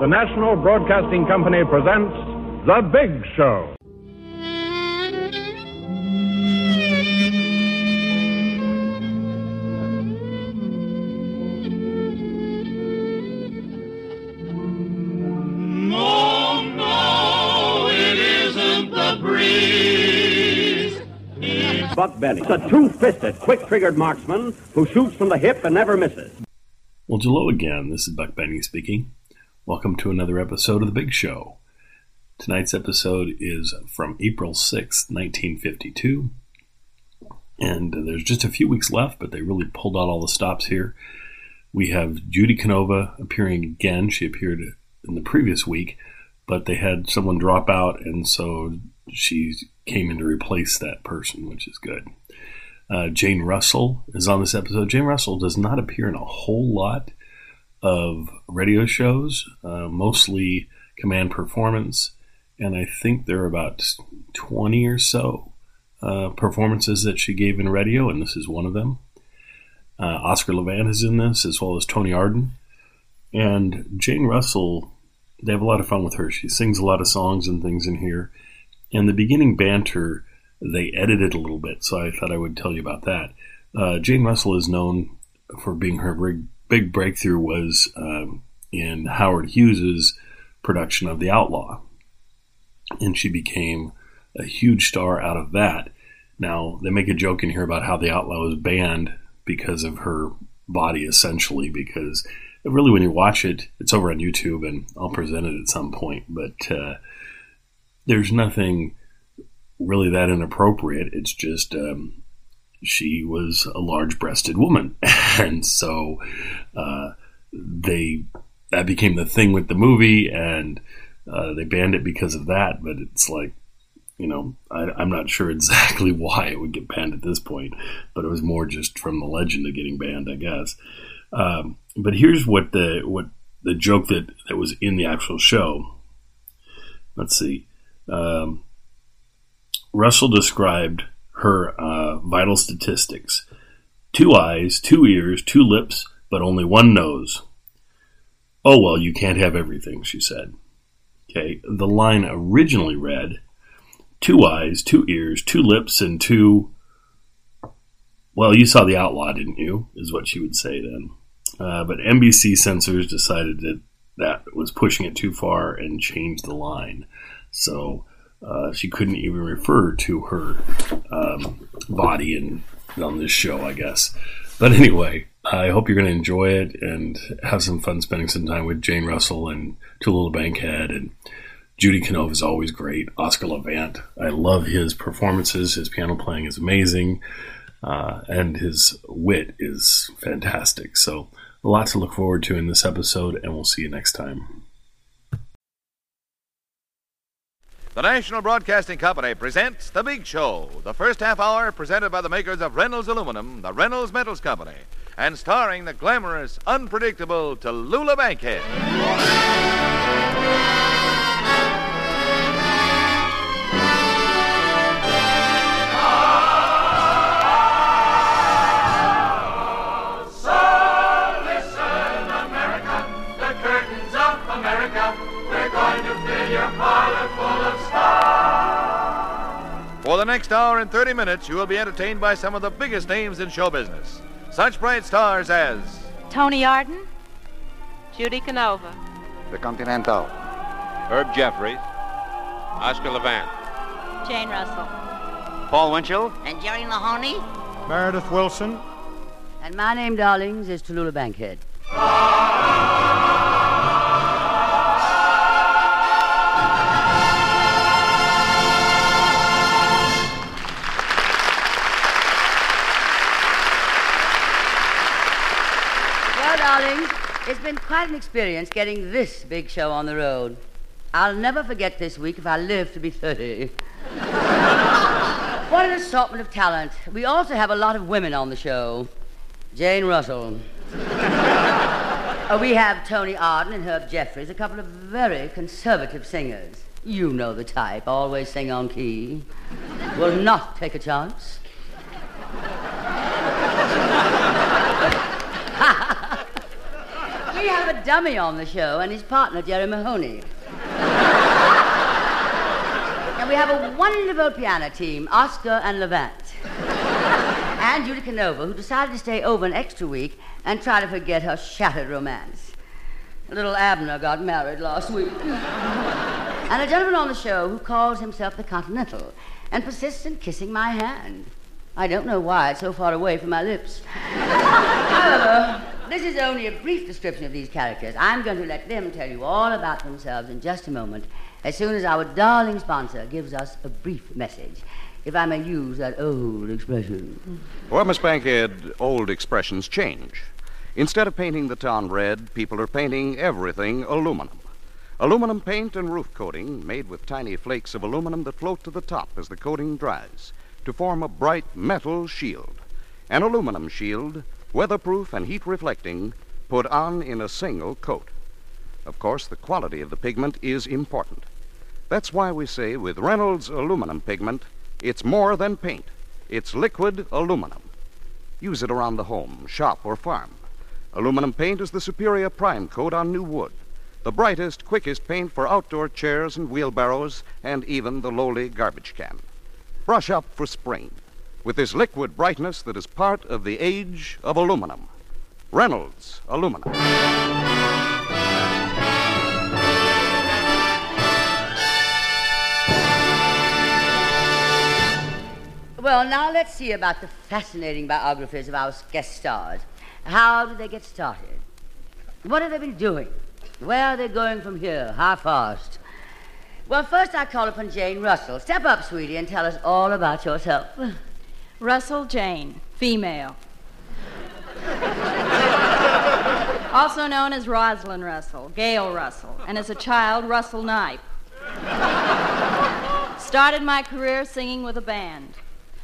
The National Broadcasting Company presents The Big Show. No, no, it isn't the breeze. Buck Benny. It's a two-fisted, quick-triggered marksman who shoots from the hip and never misses. Well, hello again. This is Buck Benny speaking. Welcome to another episode of The Big Show. Tonight's episode is from April 6th, 1952. And there's just a few weeks left, but they really pulled out all the stops here. We have Judy Canova appearing again. She appeared in the previous week, but they had someone drop out, and so she came in to replace that person, which is good. Uh, Jane Russell is on this episode. Jane Russell does not appear in a whole lot of radio shows, uh, mostly command performance, and I think there are about 20 or so uh, performances that she gave in radio, and this is one of them. Uh, Oscar Levant is in this, as well as Toni Arden. And Jane Russell, they have a lot of fun with her. She sings a lot of songs and things in here. And the beginning banter, they edited a little bit, so I thought I would tell you about that. Uh, Jane Russell is known for being her big, big breakthrough was um, in Howard Hughes's production of The Outlaw, and she became a huge star out of that. Now they make a joke in here about how The Outlaw was banned because of her body, essentially, because really when you watch it, it's over on YouTube, and I'll present it at some point, but. Uh, there's nothing really that inappropriate. It's just um, she was a large-breasted woman, and so uh, they that became the thing with the movie, and uh, they banned it because of that. But it's like, you know, I, am not sure exactly why it would get banned at this point, but it was more just from the legend of getting banned, I guess. Um, but here's what the what the joke that that was in the actual show. Let's see. Um, Russell described her uh, vital statistics two eyes, two ears, two lips, but only one nose. Oh, well, you can't have everything, she said. Okay, the line originally read two eyes, two ears, two lips, and two. Well, you saw The Outlaw, didn't you? Is what she would say then. Uh, but NBC censors decided that that was pushing it too far and changed the line. So uh, she couldn't even refer to her um, body in, on this show, I guess. But anyway, I hope you're going to enjoy it and have some fun spending some time with Jane Russell and Tallulah Bankhead and Judy Canova is always great. Oscar Levant, I love his performances. His piano playing is amazing, uh, and his wit is fantastic. So, a lot to look forward to in this episode, and we'll see you next time. The National Broadcasting Company presents The Big Show, the first half hour presented by the makers of Reynolds Aluminum, the Reynolds Metals Company, and starring the glamorous, unpredictable Tallulah Bankhead. The next hour and 30 minutes, you will be entertained by some of the biggest names in show business. Such bright stars as Toni Arden, Judy Canova, The Continental. Herb Jeffries, Oscar Levant, Jane Russell. Paul Winchell. And Jerry Mahoney. Meredith Willson. And my name, darlings, is Tallulah Bankhead. it's been quite an experience getting this big show on the road. I'll never forget this week if I live to be 30. what an assortment of talent. We also have a lot of women on the show. Jane Russell. Uh, we have Toni Arden and Herb Jeffries, a couple of very conservative singers. You know the type, always sing on key. Will not take a chance. we have a dummy on the show and his partner, Jerry Mahoney. and we have a wonderful piano team, Oscar and Levant. and Judy Canova, who decided to stay over an extra week and try to forget her shattered romance. Little Abner got married last week. and a gentleman on the show who calls himself the Continental and persists in kissing my hand. I don't know why it's so far away from my lips. However, this is only a brief description of these characters. I'm going to let them tell you all about themselves in just a moment, as soon as our darling sponsor gives us a brief message. If I may use that old expression. Well, Miss Bankhead, old expressions change. Instead of painting the town red, people are painting everything aluminum. Aluminum paint and roof coating made with tiny flakes of aluminum that float to the top as the coating dries to form a bright metal shield. An aluminum shield, weatherproof and heat reflecting, put on in a single coat. Of course, the quality of the pigment is important. That's why we say with Reynolds aluminum pigment, it's more than paint. It's liquid aluminum. Use it around the home, shop, or farm. Aluminum paint is the superior prime coat on new wood, the brightest, quickest paint for outdoor chairs and wheelbarrows, and even the lowly garbage can. Brush up for spring with this liquid brightness that is part of the age of aluminum. Reynolds Aluminum. Well, now let's see about the fascinating biographies of our guest stars. How did they get started? What have they been doing? Where are they going from here? How fast? Well, first I call upon Jane Russell. Step up, sweetie, and tell us all about yourself. Russell Jane, female. also known as Rosalind Russell, Gail Russell, and as a child, Russell Knipe. Started my career singing with a band.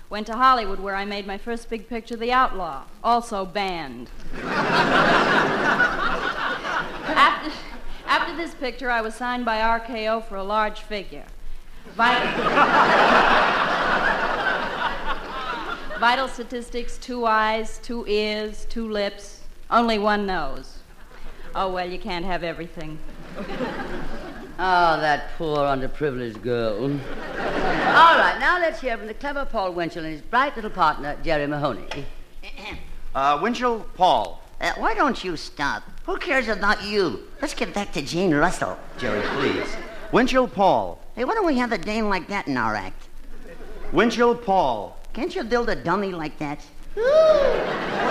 Went to Hollywood where I made my first big picture, The Outlaw, also banned. after, after this picture, I was signed by RKO for a large figure. Vital, Vital statistics two eyes, two ears, two lips, only one nose. Oh, well, you can't have everything. Oh, that poor underprivileged girl. All right, now let's hear from the clever Paul Winchell and his bright little partner, Jerry Mahoney. Uh, Winchell, Paul. Uh, why don't you stop? Who cares about you? Let's get back to Jane Russell. Jerry, please. Winchell, Paul. Hey, why don't we have a dame like that in our act? Winchell, Paul. Can't you build a dummy like that? Boy,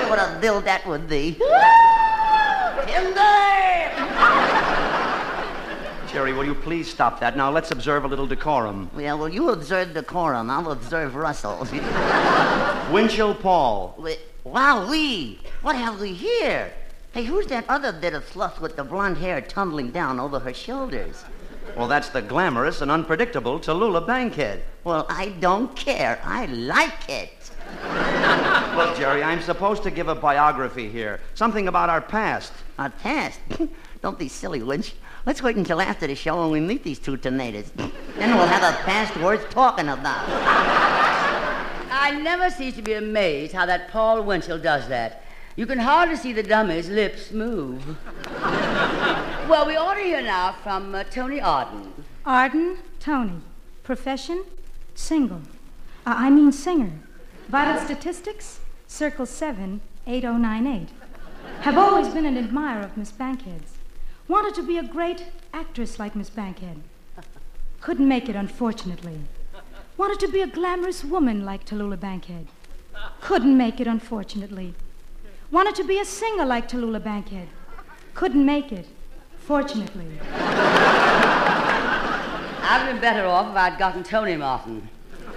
what a build that would be. Jerry, will you please stop that? Now let's observe a little decorum. Well, will you observe decorum? I'll observe Russell. Winchell, Paul. Wow, we. What have we here? Hey, who's that other bit of fluff with the blonde hair tumbling down over her shoulders? Well, that's the glamorous and unpredictable Tallulah Bankhead. Well, I don't care. I like it. Look, Jerry, I'm supposed to give a biography here. Something about our past. Our past? don't be silly, Winch. Let's wait until after the show when we meet these two tomatoes. then we'll have a past worth talking about. I never cease to be amazed how that Paul Winchell does that. You can hardly see the dummy's lips move. well, we ought to hear now from uh, Toni Arden. Arden, Toni. Profession, single. Uh, I mean singer. Vital statistics, circle 78098. Have always been an admirer of Miss Bankhead's. Wanted to be a great actress like Miss Bankhead. Couldn't make it, unfortunately. Wanted to be a glamorous woman like Tallulah Bankhead. Couldn't make it, unfortunately. Wanted to be a singer like Tallulah Bankhead. Couldn't make it, fortunately. I'd been better off if I'd gotten Tony Martin,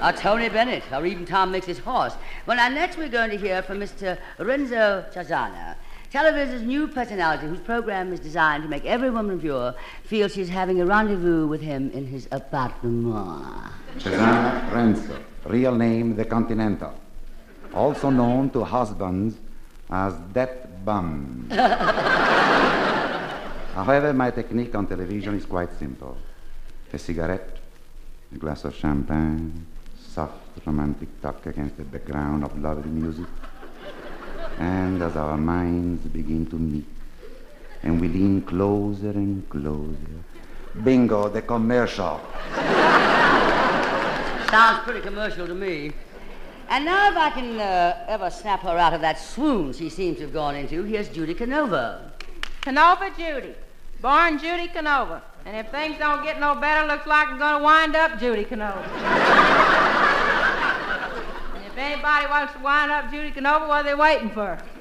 or Tony Bennett, or even Tom Mix's horse. Well, now, next we're going to hear from Mr. Renzo Cesana, television's new personality whose program is designed to make every woman viewer feel she's having a rendezvous with him in his apartment. Cesana Renzo, real name The Continental, also known to husbands as Death Bum. However, my technique on television is quite simple. A cigarette, a glass of champagne, soft romantic talk against the background of lovely music. And as our minds begin to meet, and we lean closer and closer. Bingo, the commercial. Sounds pretty commercial to me. And now, if I can uh, ever snap her out of that swoon she seems to have gone into, here's Judy Canova. Canova Judy. Born Judy Canova. And if things don't get no better, looks like I'm going to wind up Judy Canova. if anybody wants to wind up Judy Canova, what are they waiting for?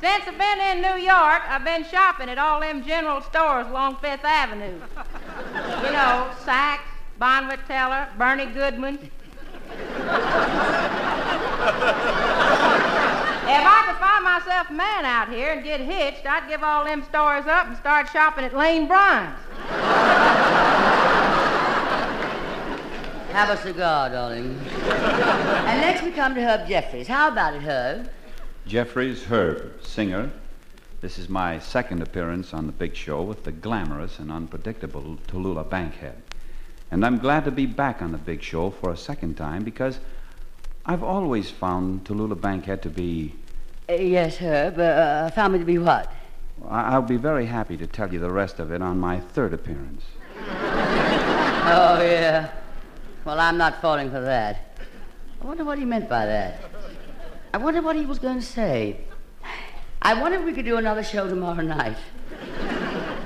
Since I've been in New York, I've been shopping at all them general stores along Fifth Avenue. You know, Saks, Bonwit Teller, Bernie Goodman. If I could find myself a man out here and get hitched, I'd give all them stores up and start shopping at Lane Bryant's. Have a cigar, darling. and next we come to Herb Jeffries. How about it, Herb? Jeffries Herb, singer. This is my second appearance on the big show with the glamorous and unpredictable Tallulah Bankhead. And I'm glad to be back on the big show for a second time because I've always found Tallulah Bankhead to be. Uh, yes, Herb. Uh, found me to be what? I'll be very happy to tell you the rest of it on my third appearance. Oh, yeah. Well, I'm not falling for that. I wonder what he meant by that. I wonder what he was going to say. I wonder if we could do another show tomorrow night.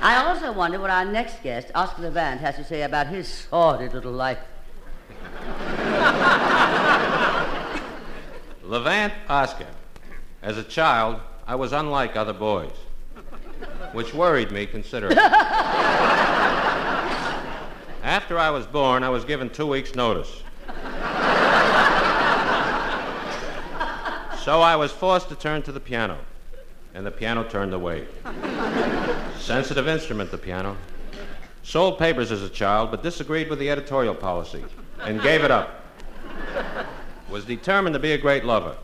I also wonder what our next guest, Oscar Levant, has to say about his sordid little life. Levant Oscar. As a child, I was unlike other boys, which worried me considerably. After I was born, I was given two weeks' notice. So I was forced to turn to the piano, and the piano turned away. Sensitive instrument, the piano. Sold papers as a child, but disagreed with the editorial policy and gave it up. Was determined to be a great lover.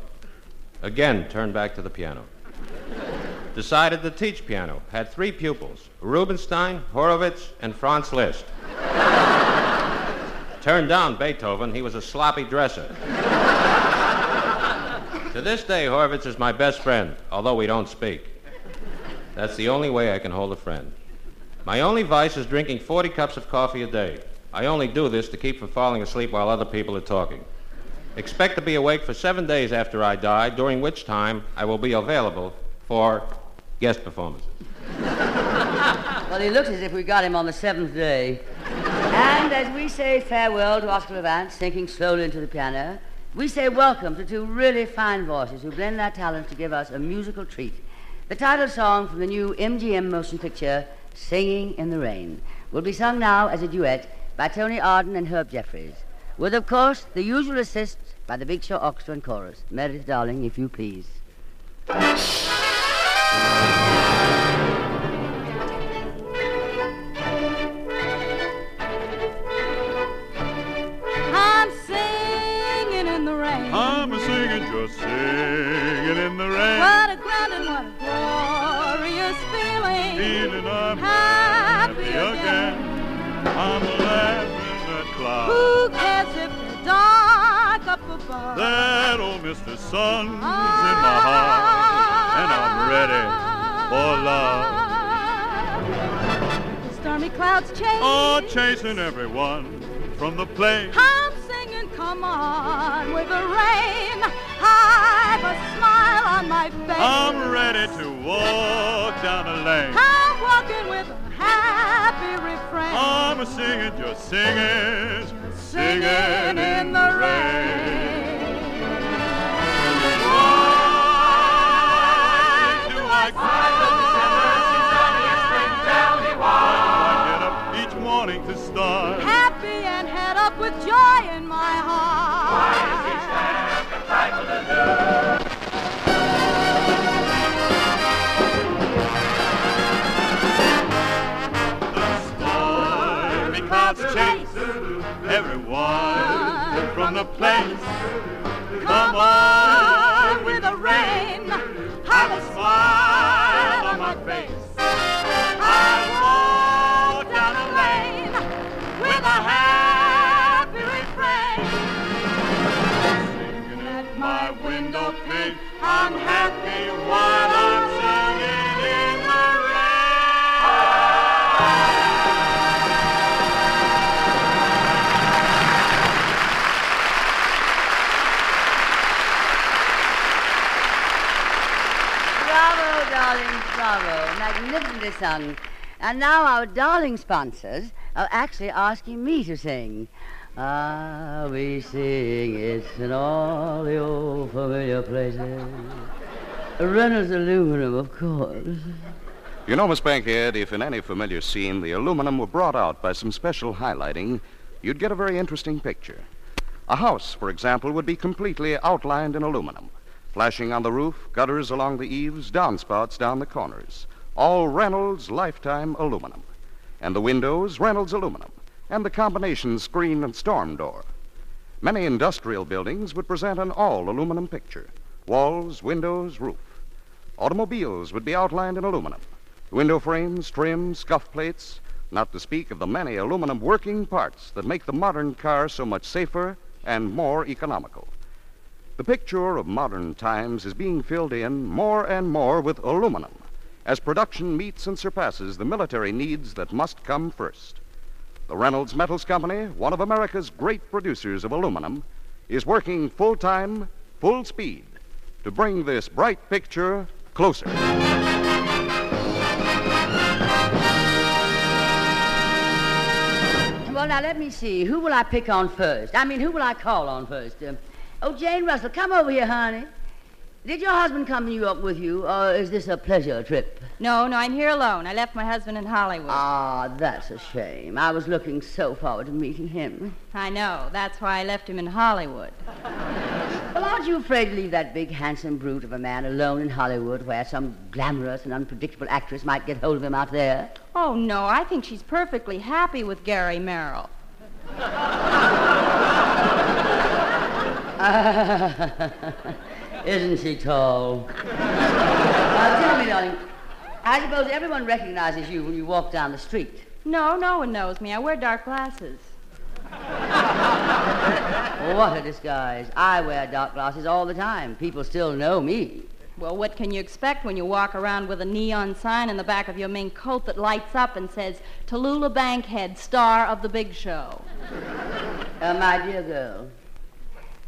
Again, turned back to the piano. Decided to teach piano. Had three pupils Rubinstein, Horowitz, and Franz Liszt. Turned down Beethoven. He was a sloppy dresser. to this day, Horowitz is my best friend, although we don't speak. That's the only way I can hold a friend. My only vice is drinking 40 cups of coffee a day. I only do this to keep from falling asleep while other people are talking. Expect to be awake for seven days after I die, during which time I will be available for guest performances. Well, he looks as if we got him on the seventh day. And as we say farewell to Oscar Levant, sinking slowly into the piano, we say welcome to two really fine voices who blend their talents to give us a musical treat. The title song from the new MGM motion picture, Singing in the Rain, will be sung now as a duet by Toni Arden and Herb Jeffries, with, of course, the usual assist by the Big Show Orchestra and Chorus. Meredith, darling, if you please. And what a glorious feeling. Feeling I'm happy happy again. I'm laughing at clouds. Who cares if they're dark up above? That old Mr. Sun's in my ah. heart, and I'm ready for love. The stormy clouds chase. Oh, chasing everyone from the place. I'm singing, come on, with the rain. I've a smile on my face. I'm ready to walk down the lane. I'm walking with a happy refrain. I'm a singing, just singing, singing in the rain. The place. Come on Sung. And now our darling sponsors are actually asking me to sing. Ah, we sing it's in all the old familiar places. Reynolds Aluminum, of course. You know, Miss Bankhead, if in any familiar scene the aluminum were brought out by some special highlighting, you'd get a very interesting picture. A house, for example, would be completely outlined in aluminum. Flashing on the roof, gutters along the eaves, downspouts down the corners. All Reynolds Lifetime aluminum. And the windows, Reynolds aluminum. And the combination screen and storm door. Many industrial buildings would present an all aluminum picture walls, windows, roof. Automobiles would be outlined in aluminum. Window frames, trim, scuff plates, not to speak of the many aluminum working parts that make the modern car so much safer and more economical. The picture of modern times is being filled in more and more with aluminum as production meets and surpasses the military needs that must come first. The Reynolds Metals Company, one of America's great producers of aluminum, is working full time, full speed to bring this bright picture closer. Well, now let me see. Who will I pick on first? I mean, who will I call on first? Um, oh, Jane Russell, come over here, honey. Did your husband come to New York with you, or is this a pleasure trip? No, no, I'm here alone. I left my husband in Hollywood. Ah, that's a shame. I was looking so forward to meeting him. I know. That's why I left him in Hollywood. Well, aren't you afraid to leave that big, handsome brute of a man alone in Hollywood where some glamorous and unpredictable actress might get hold of him out there? Oh, no, I think she's perfectly happy with Gary Merrill. Isn't she tall? now, tell me, darling, I suppose everyone recognizes you when you walk down the street. No, no one knows me. I wear dark glasses. What a disguise. I wear dark glasses all the time. People still know me. Well, what can you expect when you walk around with a neon sign in the back of your mink coat that lights up and says, Tallulah Bankhead, star of the big show? Uh, my dear girl,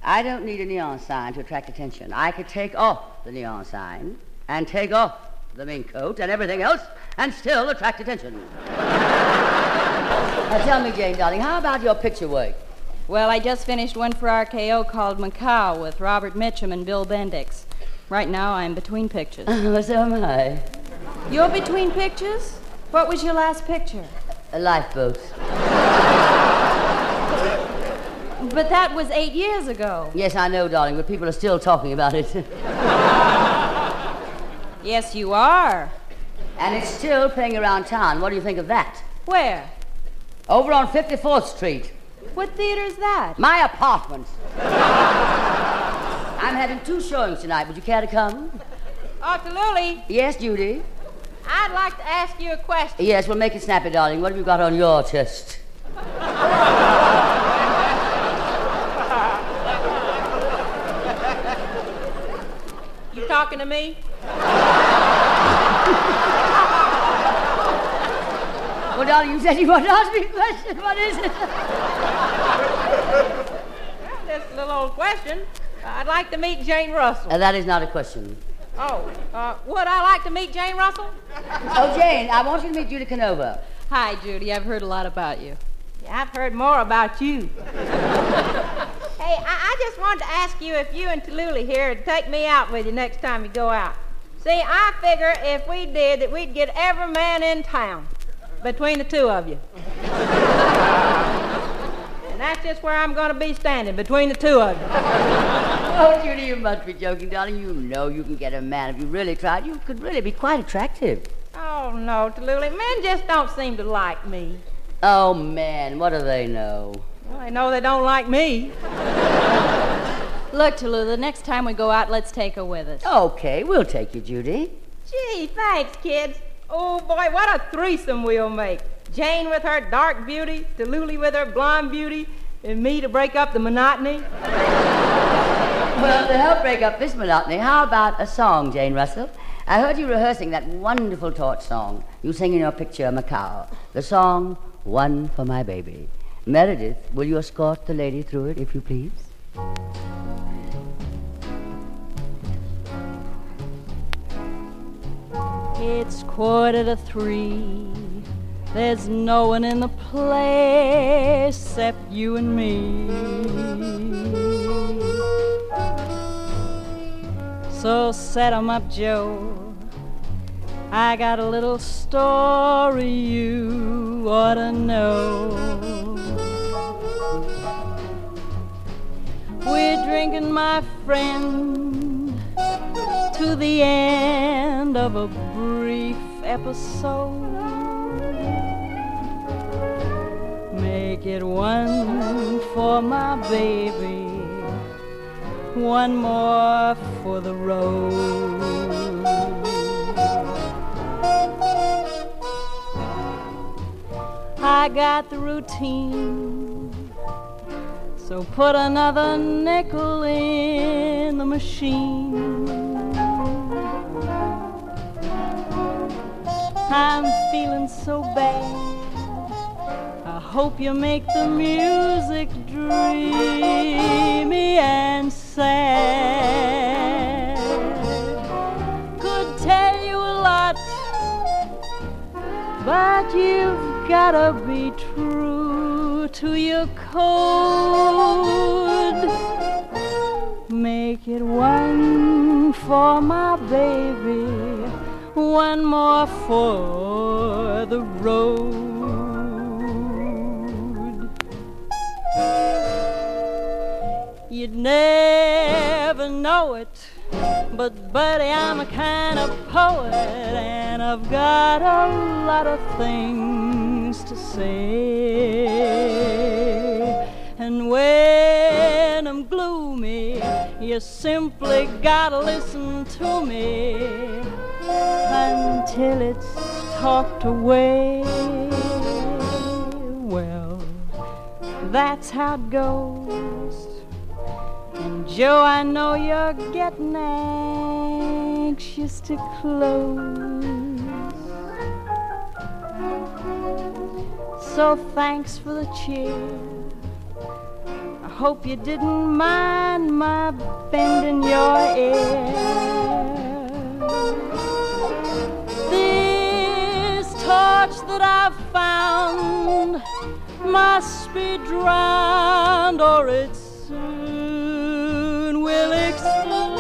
I don't need a neon sign to attract attention. I could take off the neon sign and take off the mink coat and everything else and still attract attention. now tell me, Jane, darling, how about your picture work? Well, I just finished one for RKO called Macao with Robert Mitchum and Bill Bendix. Right now, I'm between pictures. so am I. You're between pictures? What was your last picture? A lifeboat. But that was eight years ago. Yes, I know, darling, but people are still talking about it. Yes, you are. and it's still playing around town. What do you think of that? Where? Over on 54th Street. What theater's that? My apartment. I'm having two showings tonight. Would you care to come? Oh, Tallulah, Yes, Judy? I'd like to ask you a question. Yes, we'll make it snappy, darling. What have you got on your chest? talking to me? Well, darling, you said you wanted to ask me a question. What is it? well, just a little old question. I'd like to meet Jane Russell. Uh, that is not a question. Oh, uh, would I like to meet Jane Russell? Oh, Jane, I want you to meet Judy Canova. Hi, Judy. I've heard a lot about you. Yeah, I've heard more about you. Hey, I, I just wanted to ask you if you and Tallulah here would take me out with you next time you go out. See, I figure if we did that we'd get every man in town between the two of you. and that's just where I'm going to be standing, between the two of you. Oh, Judy, you must be joking, darling. You know you can get a man if you really tried. You could really be quite attractive. Oh, no, Tallulah. Men just don't seem to like me. Oh, man, what do they know? Well, they know they don't like me. Look, Tallulah, the next time we go out, let's take her with us. Okay, we'll take you, Judy. Gee, thanks, kids. Oh, boy, what a threesome we'll make. Jane with her dark beauty, Tallulah with her blonde beauty, and me to break up the monotony. Well, to help break up this monotony, how about a song, Jane Russell? I heard you rehearsing that wonderful torch song you sing in your picture, Macao. The song, One for My Baby. Meredith, will you escort the lady through it, if you please? It's quarter to three. There's no one in the place except you and me. So set 'em up, Joe. I got a little story you ought to know. We're drinking, my friend, to the end of a brief episode. Make it one for my baby, one more for the road. I got the routine. So put another nickel in the machine. I'm feeling so bad. I hope you make the music dreamy and sad. Could tell you a lot, but you've gotta be to your code. Make it one for my baby, one more for the road. You'd never know it. But, buddy, I'm a kind of poet, and I've got a lot of things say. And when I'm gloomy, you simply gotta listen to me until it's talked away. Well, that's how it goes. And Joe, I know you're getting anxious to close. So thanks for the cheer. I hope you didn't mind my bending your ear. This torch that I've found must be drowned or it's soon will explode.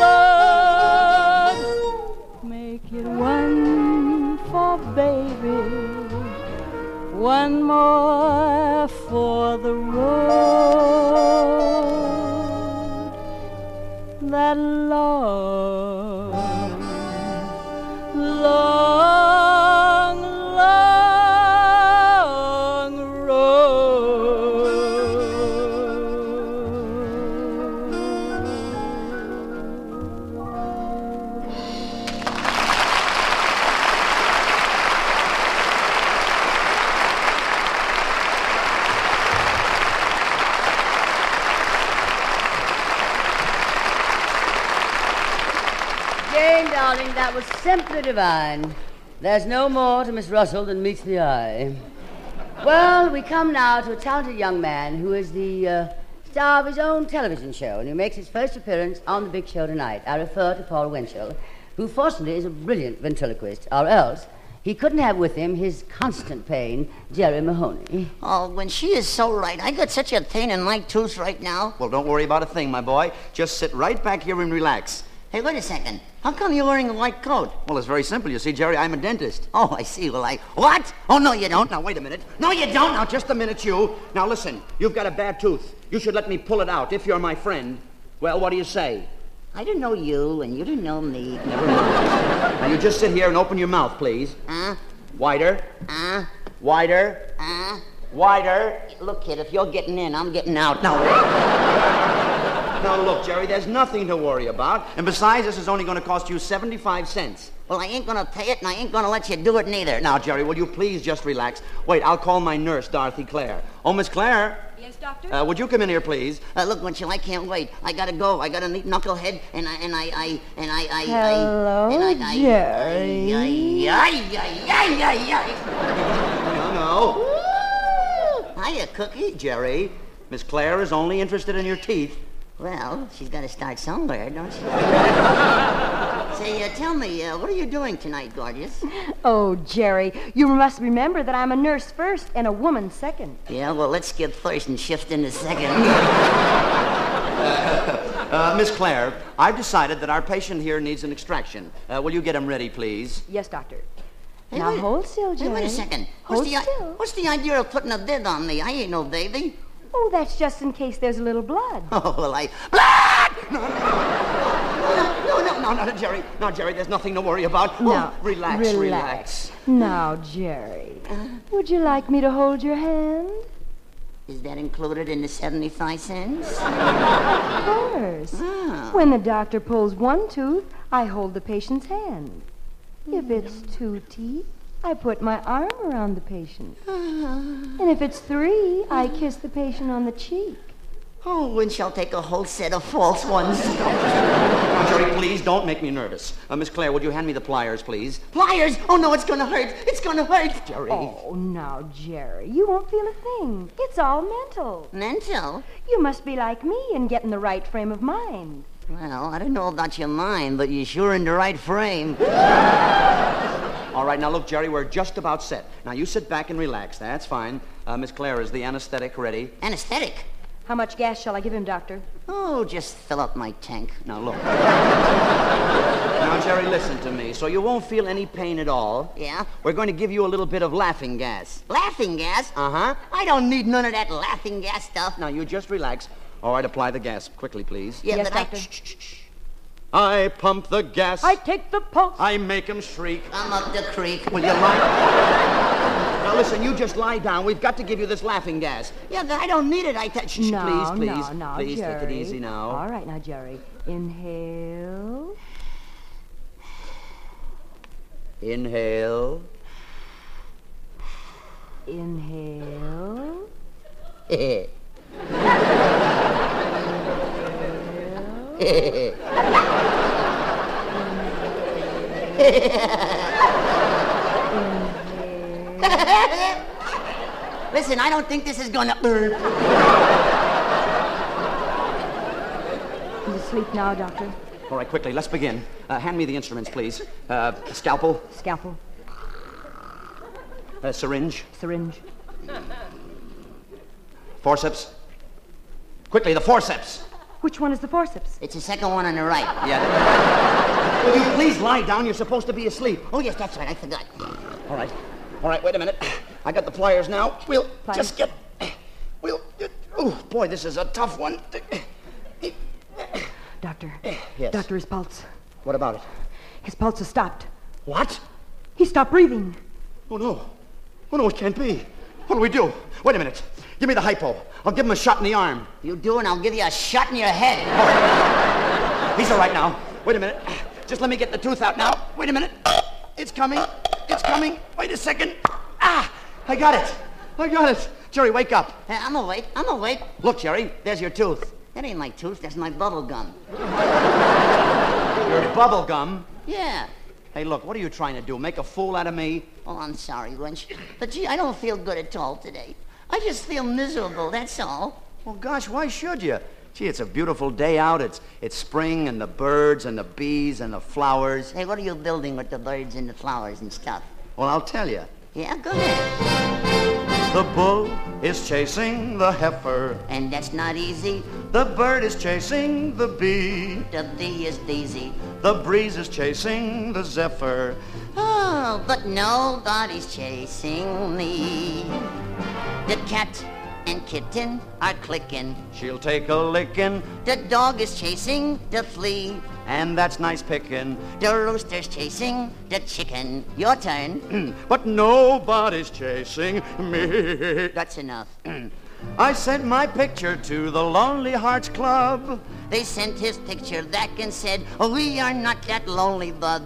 Make it one for baby, one more for the road. That long, simply divine. There's no more to Miss Russell than meets the eye. Well, we come now to a talented young man who is the uh, star of his own television show and who makes his first appearance on the big show tonight. I refer to Paul Winchell, who fortunately is a brilliant ventriloquist, or else he couldn't have with him his constant pain, Jerry Mahoney. Oh, when she is so right. I got such a pain in my tooth right now. Well, don't worry about a thing, my boy. Just sit right back here and relax. Hey, wait a second. How come you're wearing a white coat? Well, it's very simple. You see, Jerry, I'm a dentist. Oh, I see. Well, I. What? Oh, no, you don't. Now, wait a minute. No, you don't. Now, just a minute, you. Now, listen. You've got a bad tooth. You should let me pull it out if you're my friend. Well, what do you say? I didn't know you, and you didn't know me. Never mind. now, you just sit here and open your mouth, please. Huh? Wider. Huh? Wider. Huh? Wider. Look, kid, if you're getting in, I'm getting out. Now, Now, look, Jerry, there's nothing to worry about. And besides, this is only going to cost you 75 cents. well, I ain't gonna pay it, and I ain't gonna let you do it neither. Now, Jerry, will you please just relax? Wait, I'll call my nurse, Dorothy Claire. Oh, Miss Claire. Yes, doctor? Uh, would you come in here, please? Uh, look, Winchell, I can't wait. I gotta go. I got a neat knucklehead, and I, and I, I, and I, I, Hello, I, and I, I, Jerry. Ay, ay, ay, ay, ay, ay. No, no. Hiya, Cookie. Jerry, Miss Claire is only interested in your teeth. Well, she's got to start somewhere, don't she? Say, uh, tell me, uh, what are you doing tonight, gorgeous? Oh, Jerry, you must remember that I'm a nurse first and a woman second. Yeah, well, let's skip first and shift into second. Uh, Miss Claire, I've decided that our patient here needs an extraction. Uh, will you get him ready, please? Yes, doctor. Hey, now wait- hold still, Hey, Jerry. wait a second. Hold What's the, still. what's the idea of putting a bid on me? I ain't no baby. Oh, that's just in case there's a little blood. Oh, well, I. No, no, no, no, Jerry. No, Jerry, there's nothing to worry about. Now, Oh, relax, relax. Now, Jerry, would you like me to hold your hand? Is that included in the 75 cents? Of course. Ah. When the doctor pulls one tooth, I hold the patient's hand. If it's two teeth, I put my arm around the patient. And if it's three, I kiss the patient on the cheek. Oh, when shall take a whole set of false ones? Now, Jerry, please don't make me nervous. Uh, Miss Claire, would you hand me the pliers, please? Pliers! Oh, no, it's gonna hurt. It's gonna hurt. Jerry. Oh, now, Jerry, you won't feel a thing. It's all mental. Mental? You must be like me and get in the right frame of mind. Well, I don't know about your mind, but you're sure in the right frame. All right, now look, Jerry, we're just about set. Now you sit back and relax. That's fine. Uh, Miss Claire, is the anesthetic ready? Anesthetic? How much gas shall I give him, doctor? Oh, just fill up my tank. Now look. now, Jerry, listen to me. So you won't feel any pain at all. Yeah? We're going to give you a little bit of laughing gas. Laughing gas? Uh huh. I don't need none of that laughing gas stuff. Now you just relax. All right, apply the gas quickly, please. Yeah, Yes, but doctor. I pump the gas. I take the pulse. I make him shriek. I, I'm up the creek. Will you lie? now listen, you just lie down. We've got to give you this laughing gas. Yeah, I don't need it. I touch. No, please, please, no, no, please, take it Jerry. easy now. All right, now, Jerry. Inhale. Inhale. Inhale. Listen, I don't think this is gonna. He's asleep now, doctor. All right, quickly, let's begin. Uh, hand me the instruments, please. Uh, scalpel, Scalpel. uh, syringe, Syringe. forceps. Quickly, the forceps. Which one is the forceps? It's the second one on the right. Yeah. Will you please lie down? You're supposed to be asleep. Oh, yes, that's right. I forgot. All right. All right, wait a minute. I got the pliers now. We'll Pliers. just get. We'll. Oh, boy, this is a tough one. Doctor. Yes. Doctor, his pulse. What about it? His pulse has stopped. What? He stopped breathing. Oh, no. Oh, no, it can't be. What do we do? Wait a minute. Give me the hypo. I'll give him a shot in the arm. You do, and I'll give you a shot in your head. He's all right now. Wait a minute. Just let me get the tooth out now. Wait a minute. It's coming. It's coming. Wait a second. Ah! I got it. I got it. Jerry, wake up. Hey, I'm awake. I'm awake. Look, Jerry, there's your tooth. That ain't my tooth. That's my bubble gum. Your bubble gum. Yeah. Hey, look, what are you trying to do? Make a fool out of me? Oh, I'm sorry, Winch. But gee, I don't feel good at all today. I just feel miserable, that's all. Well, gosh, why should you? Gee, it's a beautiful day out. It's, it's spring and the birds and the bees and the flowers. Hey, what are you building with the birds and the flowers and stuff? Well, I'll tell you. Yeah, go ahead. The bull is chasing the heifer. And that's not easy. The bird is chasing the bee. The bee is Daisy. The breeze is chasing the zephyr. Oh, but nobody's chasing me. The cat and kitten are clicking. She'll take a licking, The dog is chasing the flea. and that's nice picking. The rooster's chasing the chicken. Your turn. But nobody's chasing me. That's enough. I sent my picture to the Lonely Hearts Club. They sent his picture back and said, oh, We are not that lonely, bub.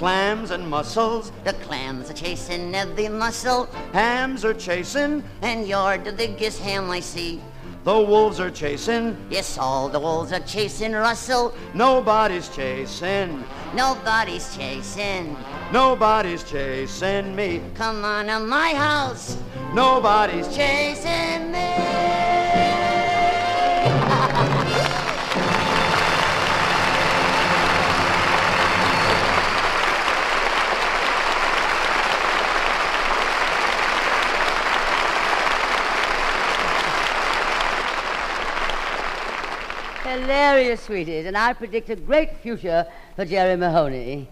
Clams and mussels, The clams are chasing every mussel, hams are chasing, and you're the biggest ham I see. the wolves are chasing. Yes, all the wolves are chasing Russell. Nobody's chasing, Nobody's chasing. nobody's chasing me. Come on to my house. Nobody's Chasing me. Hilarious, sweeties, and I predict a great future for Jerry Mahoney.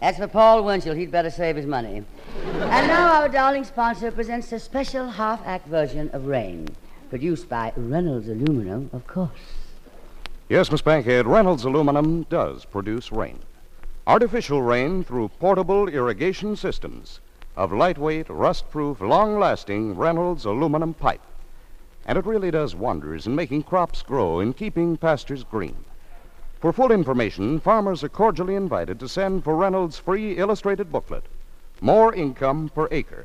As for Paul Winchell, he'd better save his money. And now our darling sponsor presents a special half-act version of Rain, produced by Reynolds Aluminum, of course. Yes, Miss Bankhead, Reynolds Aluminum does produce rain. Artificial rain through portable irrigation systems of lightweight, rust-proof, long-lasting Reynolds aluminum pipe. And it really does wonders in making crops grow and keeping pastures green. For full information, farmers are cordially invited to send for Reynolds' free illustrated booklet, More Income Per Acre.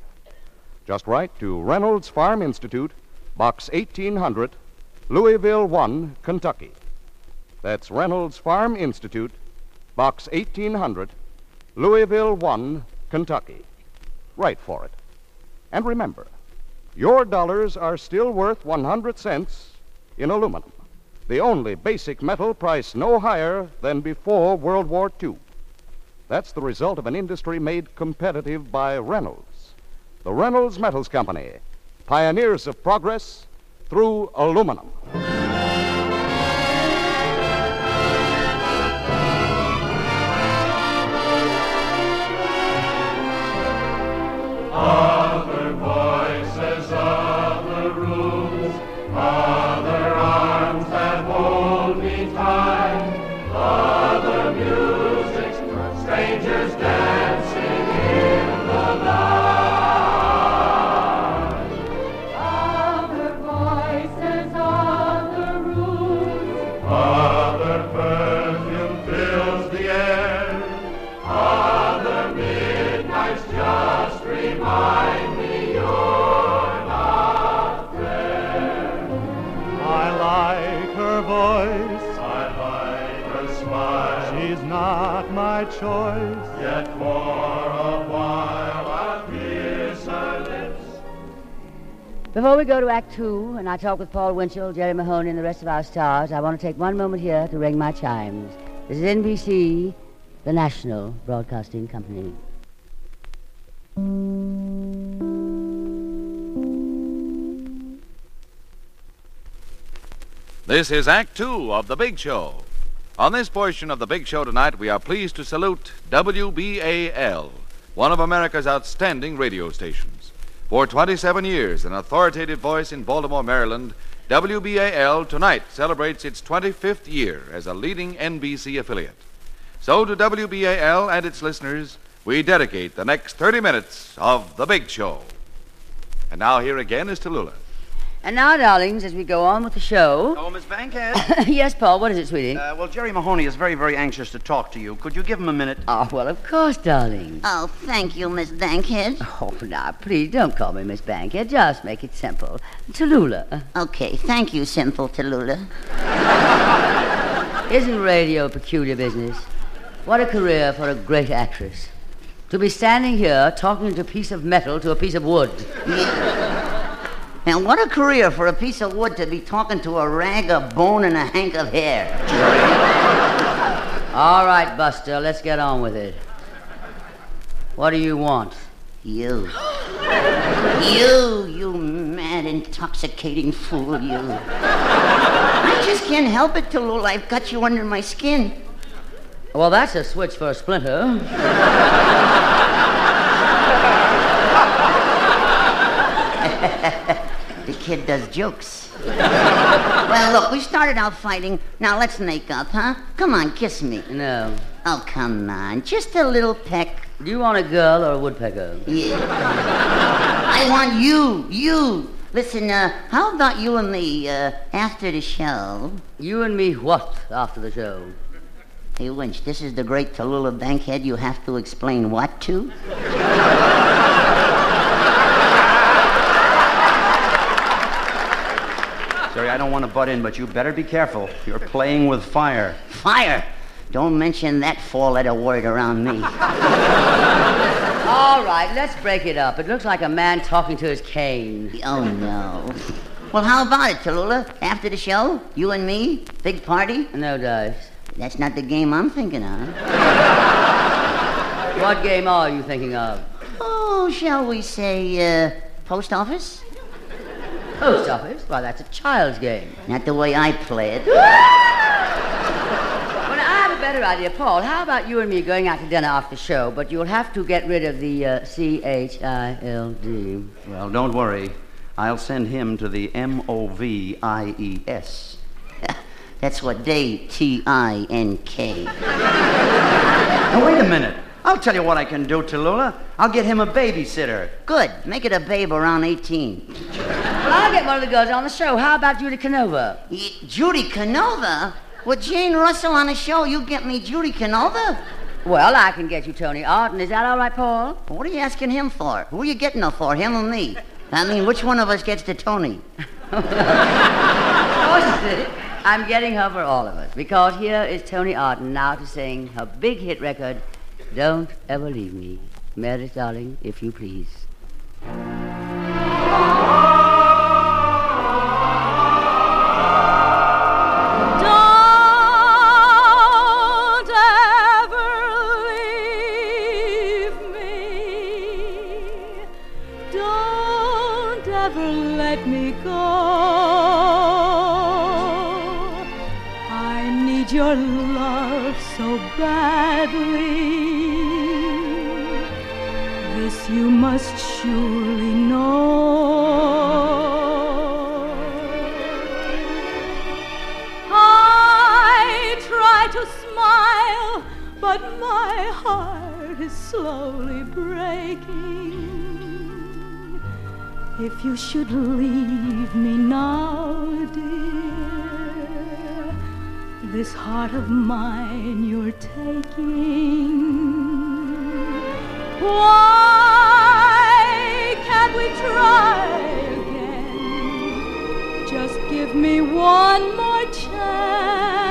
Just write to Reynolds Farm Institute, Box 1800, Louisville 1, Kentucky. That's Reynolds Farm Institute, Box 1800, Louisville 1, Kentucky. Write for it. And remember, your dollars are still worth 100 cents in aluminum, the only basic metal priced no higher than before World War II. That's the result of an industry made competitive by Reynolds. The Reynolds Metals Company, pioneers of progress through aluminum. Go to Act Two, and I talk with Paul Winchell, Jerry Mahoney, and the rest of our stars, I want to take one moment here to ring my chimes. This is NBC, the National Broadcasting Company. This is Act Two of The Big Show. On this portion of The Big Show tonight, we are pleased to salute WBAL, one of America's outstanding radio stations. For 27 years, an authoritative voice in Baltimore, Maryland, WBAL tonight celebrates its 25th year as a leading NBC affiliate. So, to WBAL and its listeners, we dedicate the next 30 minutes of The Big Show. And now, here again is Tallulah. And now, darlings, as we go on with the show. Oh, Miss Bankhead? yes, Paul, what is it, sweetie? Uh, well, Jerry Mahoney is very, very anxious to talk to you. Could you give him a minute? Oh, well, of course, darling. Oh, thank you, Miss Bankhead. Oh, now, please don't call me Miss Bankhead. Just make it simple. Tallulah. Okay, thank you, Simple Tallulah. Isn't radio a peculiar business? What a career for a great actress. To be standing here talking to a piece of metal to a piece of wood. And what a career for a piece of wood to be talking to a rag of bone and a hank of hair. All right, Buster, let's get on with it. What do you want? You. You, you mad, intoxicating fool, you. I just can't help it, Tallulah. I've got you under my skin. Well, that's a switch for a splinter. the kid does jokes. well, look, we started out fighting. Now let's make up, huh? Come on, kiss me. No. Oh, come on. Just a little peck. Do you want a girl or a woodpecker? Yeah. I want you. You. Listen, uh, how about you and me uh, after the show? You and me what after the show? Hey, Winch, this is the great Tallulah Bankhead you have to explain what to? Jerry, I don't want to butt in, but you better be careful. You're playing with fire. Fire! Don't mention that four-letter word around me. All right, let's break it up. It looks like a man talking to his cane. Oh, no. Well, how about it, Tallulah? After the show, you and me, big party? No dice. That's not the game I'm thinking of. What game are you thinking of? Oh, shall we say, uh, post office? Post office? Why, that's a child's game. Not the way I play it. Well, I have a better idea. Paul, how about you and me going out to dinner after the show, but you'll have to get rid of the uh, C-H-I-L-D. Well, don't worry. I'll send him to the M O V I E S. That's what they T I N K. Now, wait a minute. I'll tell you what I can do, Tallulah. I'll get him a babysitter. Good. Make it a babe around 18. Well, I'll get one of the girls on the show. How about Judy Canova? Y- Judy Canova? With Jane Russell on the show, you get me Judy Canova? Well, I can get you Toni Arden. Is that all right, Paul? What are you asking him for? Who are you getting her for, him or me? I mean, which one of us gets to Toni? Of course. I'm getting her for all of us because here is Toni Arden now to sing her big hit record, Don't Ever Leave Me. Mary, darling, if you please. Don't This you must surely know. I try to smile, but my heart is slowly breaking. If you should leave me now, dear, this heart of mine you're taking. Why can't we try again? Just give me one more chance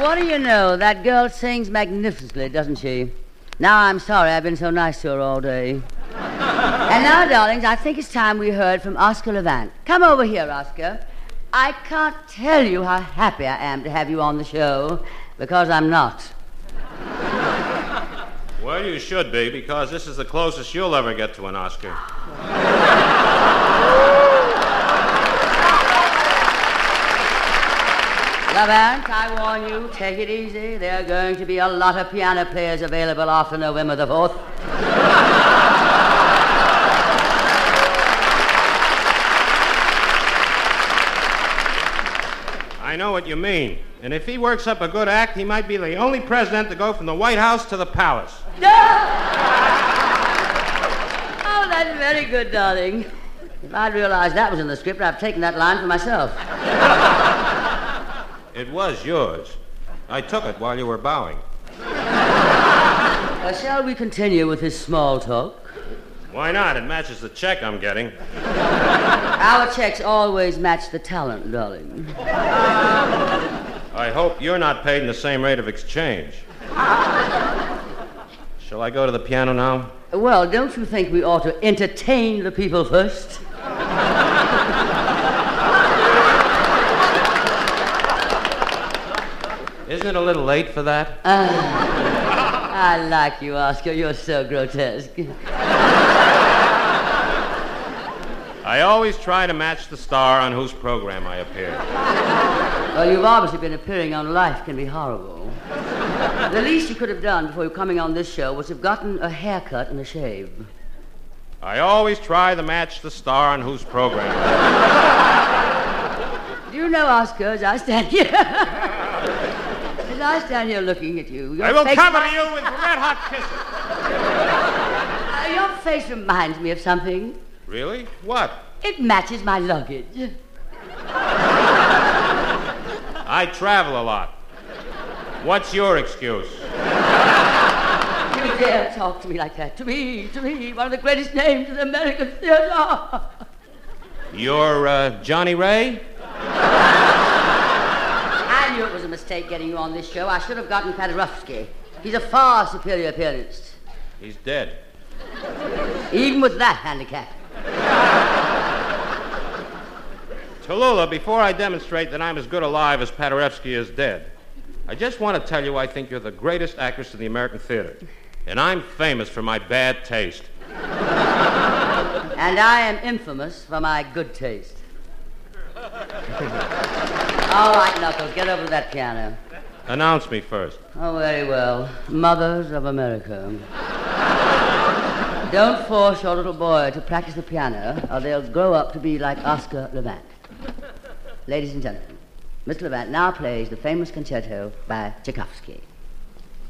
Well, what do you know? That girl sings magnificently, doesn't she? Now, I'm sorry I've been so nice to her all day. and now, darlings, I think it's time we heard from Oscar Levant. Come over here, Oscar. I can't tell you how happy I am to have you on the show, because I'm not. Well, you should be, because this is the closest you'll ever get to an Oscar. Savant, I warn you, take it easy. There are going to be a lot of piano players available after November the 4th. I know what you mean. And if he works up a good act, he might be the only president to go from the White House to the palace. oh, that's very good, darling. If I'd realized that was in the script, I'd have taken that line for myself. It was yours. I took it while you were bowing. Uh, shall we continue with this small talk? Why not? It matches the check I'm getting. Our checks always match the talent, darling. I hope you're not paid in the same rate of exchange. Shall I go to the piano now? Well, don't you think we ought to entertain the people first? Isn't it a little late for that? Ah, I like you, Oscar. You're so grotesque. I always try to match the star on whose program I appear. Well, you've obviously been appearing on Life Can Be Horrible. The least you could have done before you coming on this show was have gotten a haircut and a shave. I always try to match the star on whose program. Do you know, Oscar, as I stand here, as I stand here looking at you, your I will face cover you with red hot kisses. Uh, your face reminds me of something. Really? What? It matches my luggage. I travel a lot. What's your excuse? You dare talk to me like that? To me, to me, one of the greatest names in American theater. You're uh, Johnnie Ray? I knew it was a mistake getting you on this show. I should have gotten Paderewski. He's a far superior pianist, He's dead. even with that handicap. Tallulah, before I demonstrate that I'm as good alive as Paderewski is dead, I just want to tell you I think you're the greatest actress in the American theater. And I'm famous for my bad taste. And I am infamous for my good taste. All right, Knuckles, get over to that piano. Announce me first. Oh, very well. Mothers of America. Don't force your little boy to practice the piano, or they'll grow up to be like Oscar Levant. Ladies and gentlemen, Mr. Levant now plays the famous concerto by Tchaikovsky.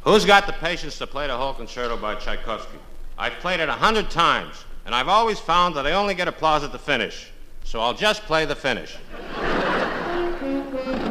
Who's got the patience to play the whole concerto by Tchaikovsky? I've played it a hundred times, and I've always found that I only get applause at the finish. So I'll just play the finish. Thank you.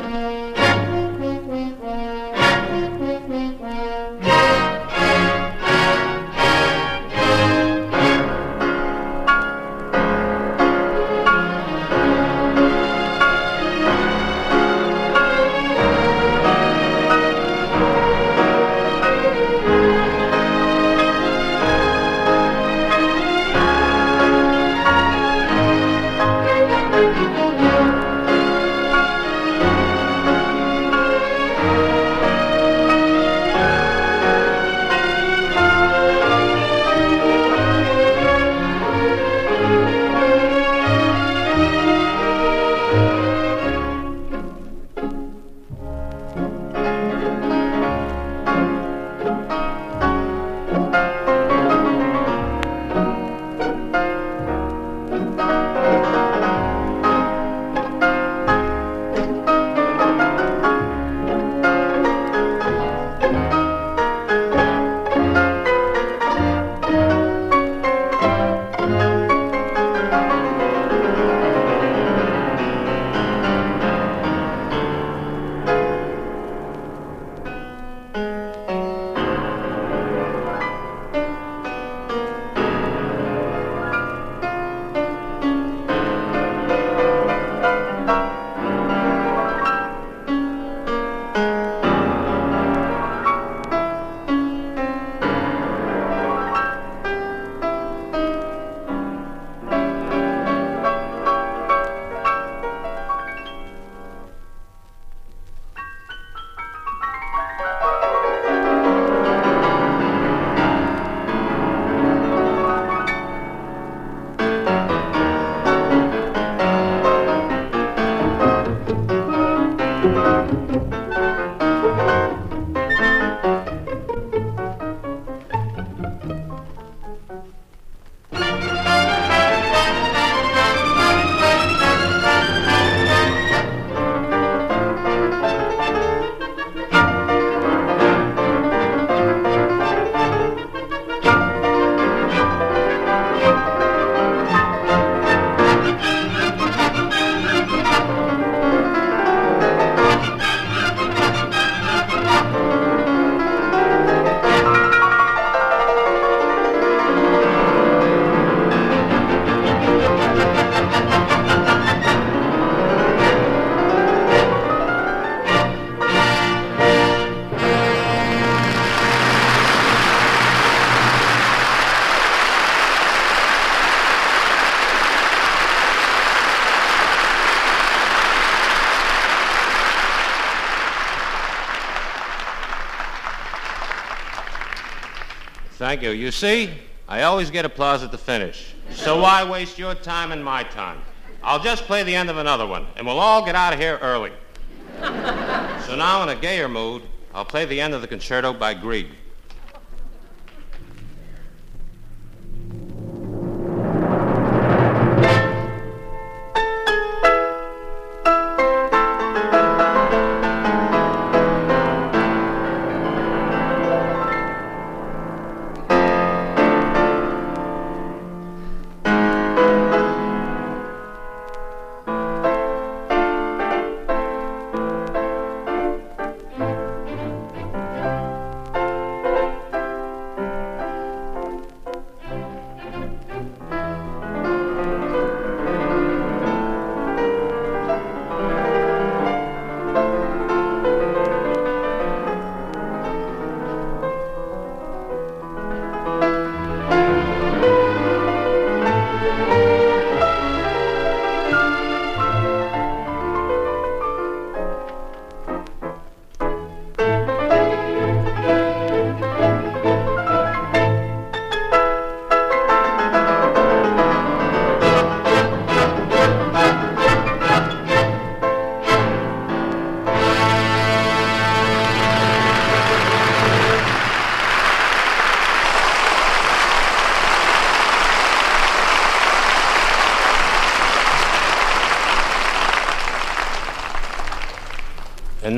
Thank you You see, I always get applause at the finish. So why waste your time and my time? I'll just play the end of another one, and we'll all get out of here early. so now, in a gayer mood, I'll play the end of the concerto by Grieg.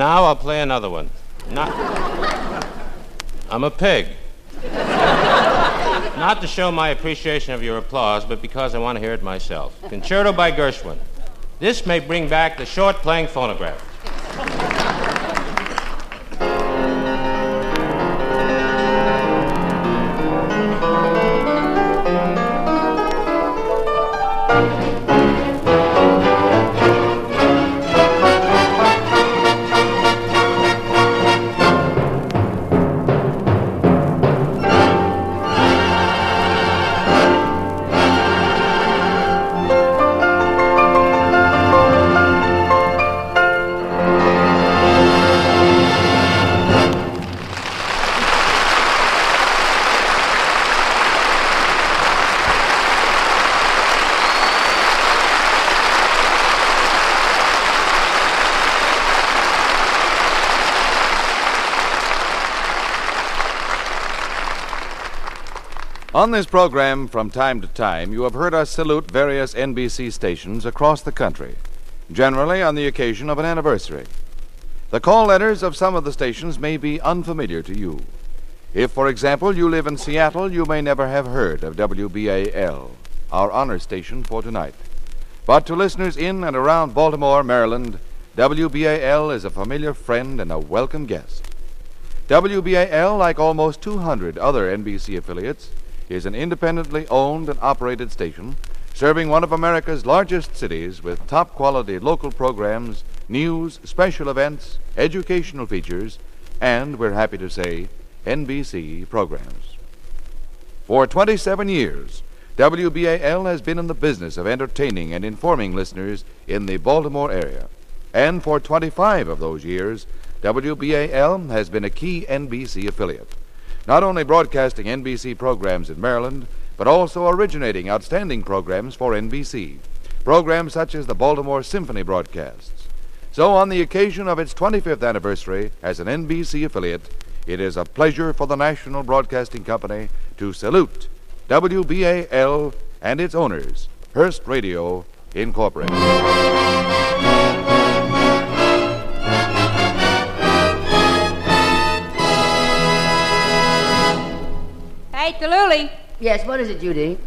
Now I'll play another one. Not. I'm a pig. Not to show my appreciation of your applause, but because I want to hear it myself. Concerto by Gershwin. This may bring back the short playing phonograph. On this program, from time to time, you have heard us salute various NBC stations across the country, generally on the occasion of an anniversary. The call letters of some of the stations may be unfamiliar to you. If, for example, you live in Seattle, you may never have heard of WBAL, our honor station for tonight. But to listeners in and around Baltimore, Maryland, WBAL is a familiar friend and a welcome guest. WBAL, like almost 200 other NBC affiliates, is an independently owned and operated station serving one of America's largest cities with top quality local programs, news, special events, educational features, and, we're happy to say, NBC programs. For 27 years, WBAL has been in the business of entertaining and informing listeners in the Baltimore area. And for 25 of those years, WBAL has been a key NBC affiliate not only broadcasting NBC programs in Maryland, but also originating outstanding programs for NBC, programs such as the Baltimore Symphony broadcasts. So, on the occasion of its 25th anniversary as an NBC affiliate, it is a pleasure for the National Broadcasting Company to salute WBAL and its owners, Hearst Radio Incorporated. Yes, what is it, Judy?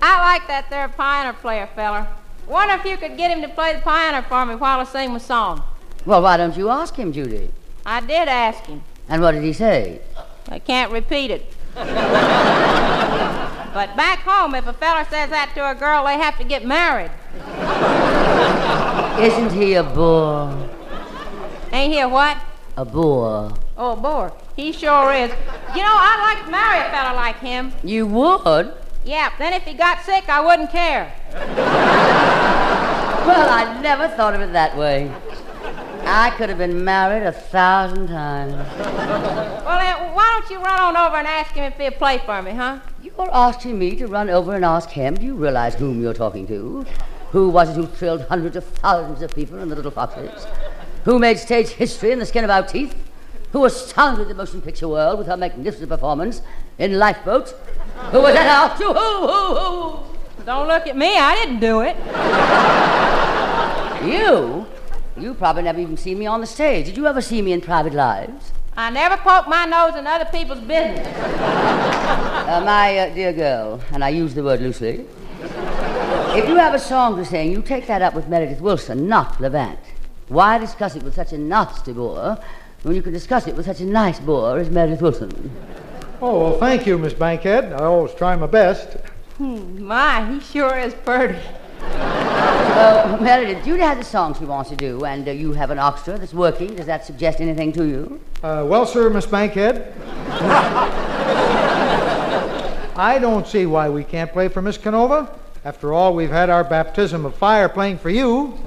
I like that there piano player feller. Wonder if you could get him to play the piano for me while I sing my song. Well, why don't you ask him, Judy? I did ask him. And what did he say? I can't repeat it. but back home, if a feller says that to a girl, they have to get married. Isn't he a bore? Ain't he a what? A bore. Oh, a bore. He sure is. You know, I'd like to marry a fella like him. You would? Yeah, then if he got sick, I wouldn't care. Well, I never thought of it that way. I could have been married a thousand times. Well, then, why don't you run on over and ask him if he'll play for me, huh? You're asking me to run over and ask him. Do you realize whom you're talking to? Who was it who thrilled hundreds of thousands of people in the Little Foxes? Who made stage history in the skin of our teeth? Who astounded the motion picture world with her magnificent performance in Lifeboat? Who was at our Who, who, who? Don't look at me. I didn't do it. You? You probably never even seen me on the stage. Did you ever see me in private lives? I never poke my nose in other people's business. Uh, my uh, dear girl, and I use the word loosely, if you have a song to sing, you take that up with Meredith Willson, not Levant. Why discuss it with such a nasty bore when you can discuss it with such a nice bore as Meredith Willson? Oh, well, thank you, Miss Bankhead. I always try my best. Hmm, my, he sure is pretty. Uh, Meredith, Judy has a song she wants to do, and uh, you have an orchestra that's working. Does that suggest anything to you? Uh, well, sir, Miss Bankhead, I don't see why we can't play for Miss Canova. After all, we've had our baptism of fire playing for you.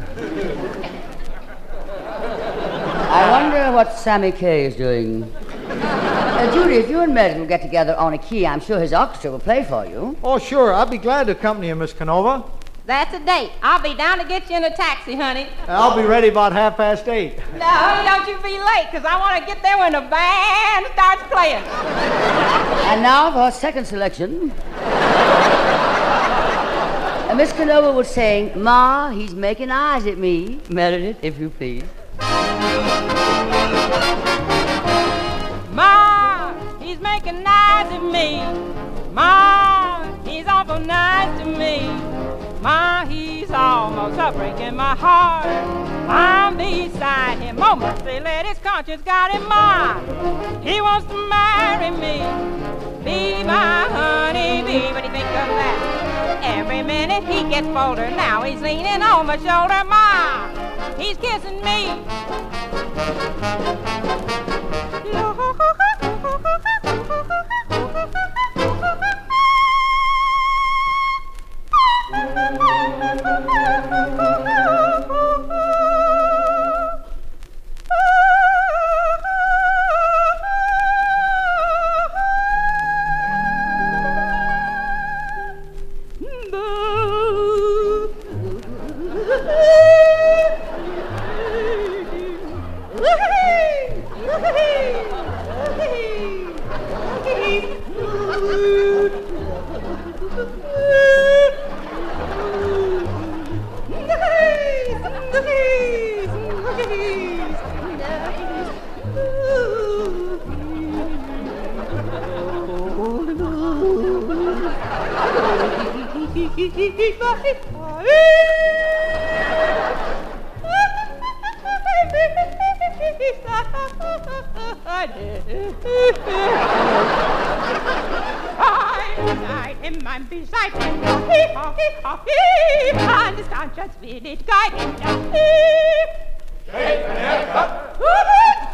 I wonder what Sammy Kaye is doing. Uh, Judy, if you and Meredith will get together on a key, I'm sure his orchestra will play for you. Oh, sure, I'll be glad to accompany you, Miss Canova. That's a date. I'll be down to get you in a taxi, honey. I'll be ready about half past eight. No, honey, don't you be late, 'cause I want to get there when the band starts playing. And now for our second selection. Uh, Miss Canova was saying, Ma, he's making eyes at me. Meredith, if you please. Ma, he's making eyes at me. Ma, he's awful nice to me. Ma, he's almost a breaking my heart. I'm beside him, almost they let his conscience got him. Ma, he wants to marry me. Be my honey bee, what do you think of that? Every minute he gets bolder, now he's leaning on my shoulder. Ma, he's kissing me. beside him, I'm beside him. Hee haw, hee haw, hee. And his conscience will it guide him Shake and haircut.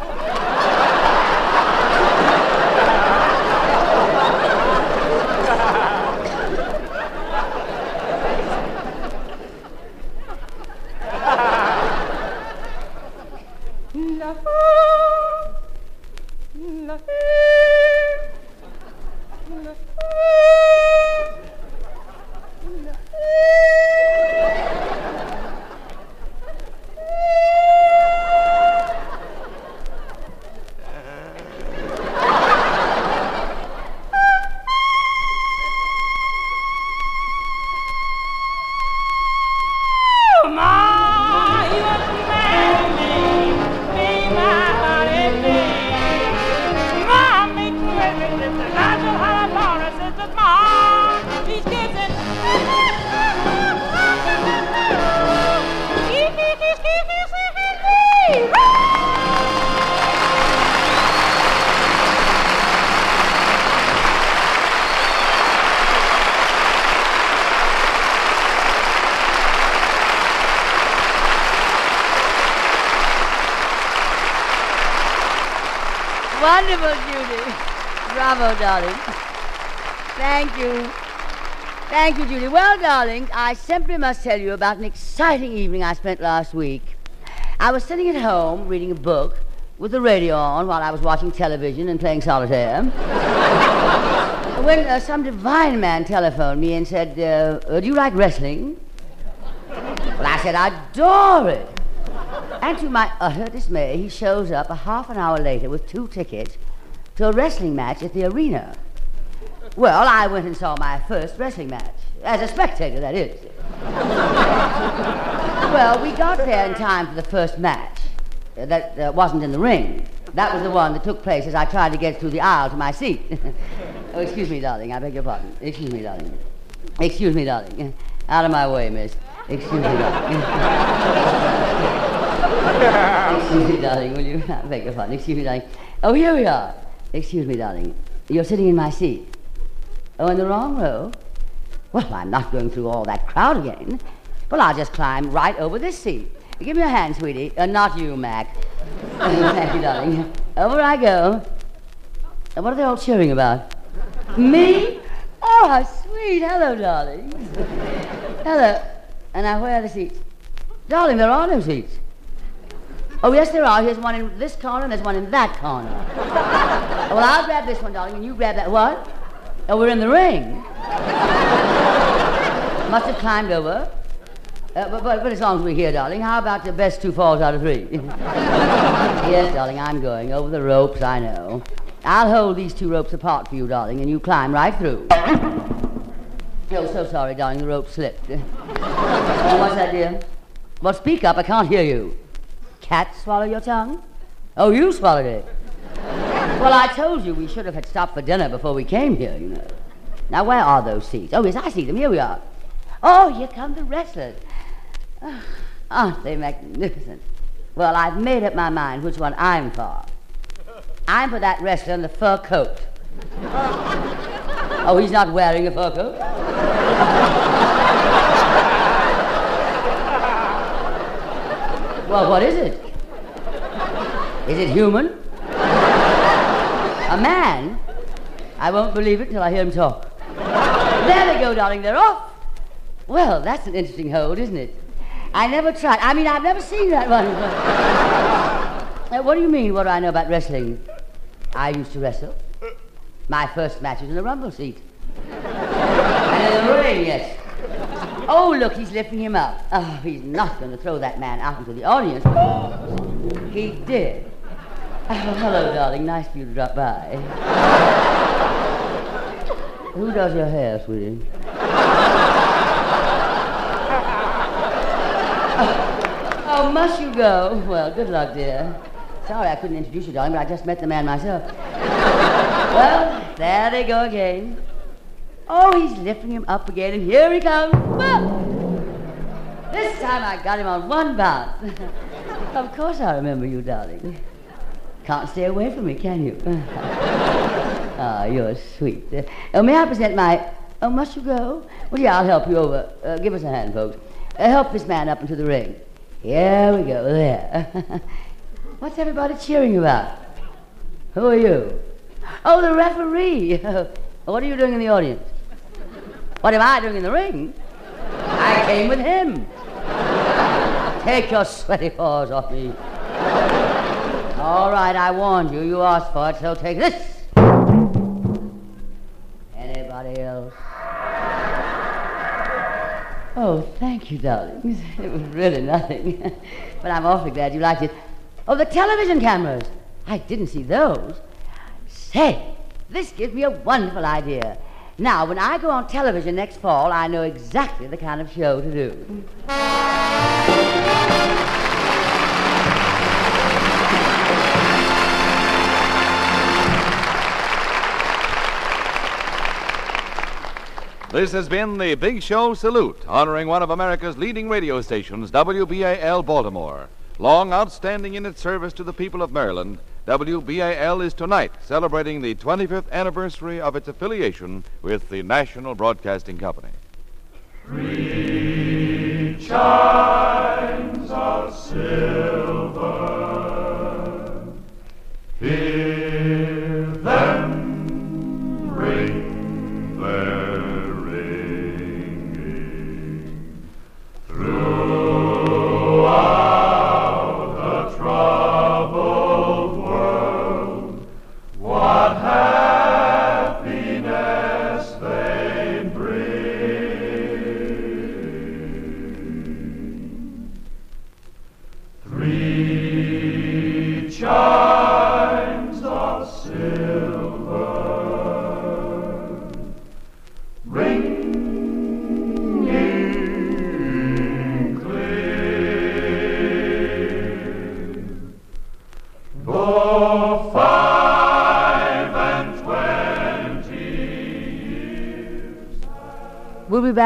Darling. Thank you. Thank you, Judy. Well, darling, I simply must tell you about an exciting evening I spent last week. I was sitting at home reading a book with the radio on while I was watching television and playing solitaire. when uh, some divine man telephoned me and said, uh, uh, Do you like wrestling? Well, I said, I adore it. And to my utter dismay, he shows up a half an hour later with two tickets to a wrestling match at the arena. Well, I went and saw my first wrestling match. As a spectator, that is. well, we got there in time for the first match. Uh, that uh, wasn't in the ring. That was the one that took place as I tried to get through the aisle to my seat. oh, excuse me, darling. I beg your pardon. Excuse me, darling. Excuse me, darling. Out of my way, miss. Excuse me, darling. Excuse me, darling. Will you? I beg your pardon. Excuse me, darling. Oh, here we are. Excuse me, darling. You're sitting in my seat. Oh, in the wrong row? Well, I'm not going through all that crowd again. Well, I'll just climb right over this seat. Give me a hand, sweetie. Uh, not you, Mac. Thank you, darling. Over I go. Uh, what are they all cheering about? Me? Oh, how sweet. Hello, darling. Hello. And where are the seats? Darling, there are no seats. Oh, yes, there are. Here's one in this corner, and there's one in that corner. well, I'll grab this one, darling, and you grab that. What? Oh, we're in the ring. Must have climbed over. Uh, but, but, but as long as we're here, darling, how about the best two falls out of three? yes, darling, I'm going over the ropes, I know. I'll hold these two ropes apart for you, darling, and you climb right through. oh, so sorry, darling, the rope slipped. oh, what's that, dear? Well, speak up, I can't hear you. Cat swallow your tongue? Oh, you swallowed it. well, I told you we should have had stopped for dinner before we came here, you know. Now, where are those seats? Oh, yes, I see them. Here we are. Oh, here come the wrestlers. Oh, aren't they magnificent? Well, I've made up my mind which one I'm for. I'm for that wrestler in the fur coat. oh, he's not wearing a fur coat? well, what is it? Is it human? a man? I won't believe it until I hear him talk. there they go, darling. They're off. Well, that's an interesting hold, isn't it? I never tried. I mean, I've never seen that one. uh, what do you mean, what do I know about wrestling? I used to wrestle. My first match was in the rumble seat. and in the ring, yes. Oh, look, he's lifting him up. Oh, he's not going to throw that man out into the audience. He did. Oh, hello, darling. Nice of you to drop by. Who does your hair, sweetie? Oh, oh, must you go? Well, good luck, dear. Sorry I couldn't introduce you, darling, but I just met the man myself. well, there they go again. Oh, he's lifting him up again, and here he comes. This time I got him on one bounce. of course I remember you, darling. Can't stay away from me, can you? Ah, you're sweet. Uh, oh, may I present my... Oh, must you go? Well, yeah, I'll help you over. Uh, give us a hand, folks. Uh, help this man up into the ring. Here we go, there. What's everybody cheering about? Who are you? Oh, the referee. what are you doing in the audience? What am I doing in the ring? I came with him. Take your sweaty paws off me. All right, I warned you. You asked for it, so take this. Anybody else? Oh, thank you, darlings. It was really nothing. but I'm awfully glad you liked it. Oh, the television cameras. I didn't see those. Say, this gives me a wonderful idea. Now, when I go on television next fall, I know exactly the kind of show to do. This has been the Big Show Salute, honoring one of America's leading radio stations, WBAL Baltimore. Long outstanding in its service to the people of Maryland, WBAL is tonight celebrating the 25th anniversary of its affiliation with the National Broadcasting Company. Three chimes of silver, hear them ring ringing throughout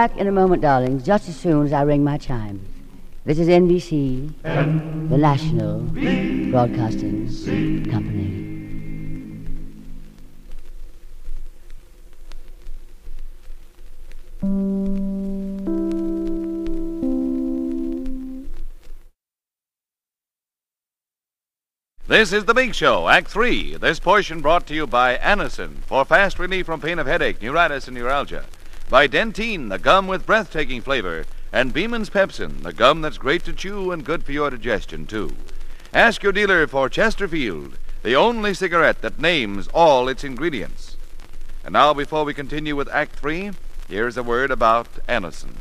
back in a moment, darlings, just as soon as I ring my chimes. This is NBC, the National Broadcasting Company. This is The Big Show, Act Three. This portion brought to you by Anacin for fast relief from pain of headache, neuritis, and neuralgia. By Dentyne, the gum with breathtaking flavor. And Beeman's Pepsin, the gum that's great to chew and good for your digestion, too. Ask your dealer for Chesterfield, the only cigarette that names all its ingredients. And now, before we continue with Act Three, here's a word about Anacin.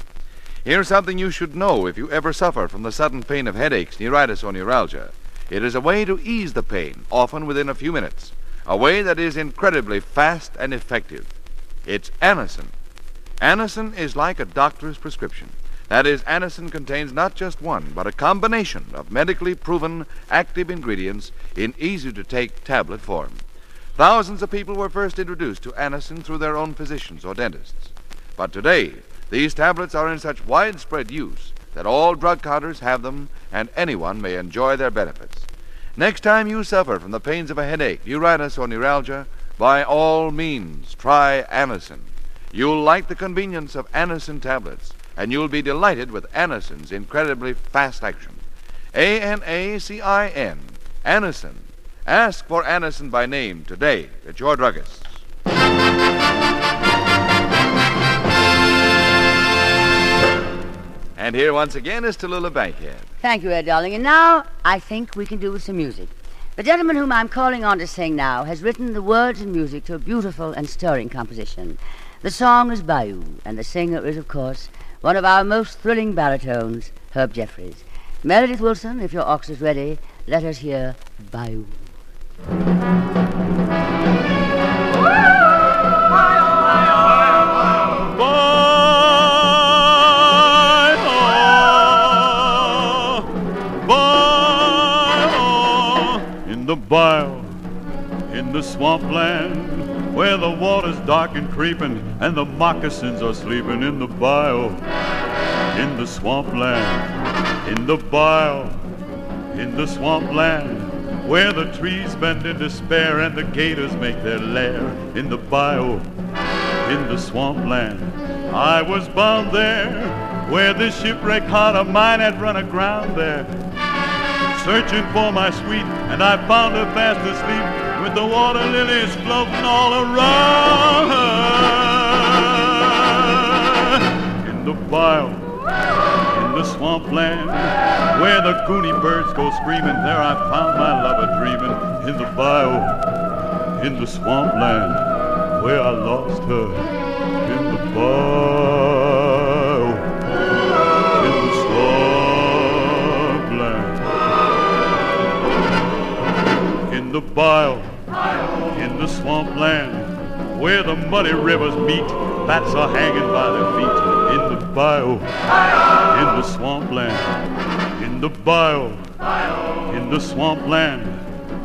Here's something you should know if you ever suffer from the sudden pain of headaches, neuritis, or neuralgia. It is a way to ease the pain, often within a few minutes. A way that is incredibly fast and effective. It's Anacin. Anacin is like a doctor's prescription. That is, Anacin contains not just one, but a combination of medically proven active ingredients in easy to take tablet form. Thousands of people were first introduced to Anacin through their own physicians or dentists. But today, these tablets are in such widespread use that all drug counters have them and anyone may enjoy their benefits. Next time you suffer from the pains of a headache, neuritis, or neuralgia, by all means try Anacin. You'll like the convenience of Anacin tablets, and you'll be delighted with Anacin's incredibly fast action. A N A C I N, Anacin. Ask for Anacin by name today at your druggist's. And here once again is Tallulah Bankhead. Thank you, Ed, darling. And now I think we can do with some music. The gentleman whom I'm calling on to sing now has written the words and music to a beautiful and stirring composition. The song is Bayou, and the singer is, of course, one of our most thrilling baritones, Herb Jeffries. Meredith Willson, if your ox is ready, let us hear Bayou. in the bayou, in the swampland, where the water's dark and creeping, and the moccasins are sleeping in the bayou, in the swampland, in the bayou, in the swampland, where the trees bend in despair and the gators make their lair, in the bayou, in the swampland. I was bound there, where the shipwreck heart of mine had run aground there searching for my sweet, and I found her fast asleep with the water lilies floating all around her. In the bayou, in the swampland, where the goony birds go screaming, there I found my lover dreaming. In the bayou, in the swampland, where I lost her. In the bayou, the bayou, in the swampland, where the muddy rivers meet, bats are hanging by their feet. In the bayou, in the swampland, in the bayou, in the swampland,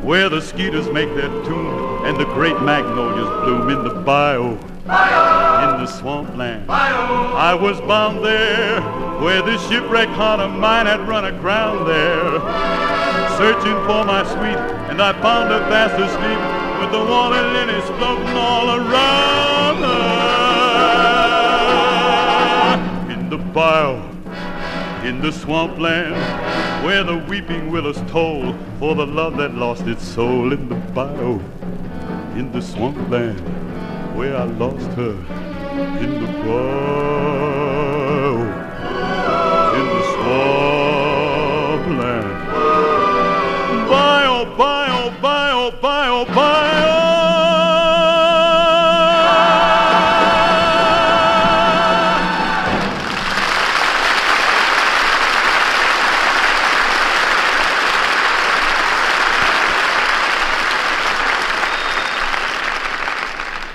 where the skeeters make their tune and the great magnolias bloom. In the bayou, in the swampland, I was bound there, where the shipwreck heart of mine had run aground there searching for my sweet, and I found her fast asleep with the water lilies floating all around her. In the bayou, in the swampland, where the weeping willows toll for the love that lost its soul. In the bayou, in the swampland, where I lost her. In the bayou, bio, bio, bio.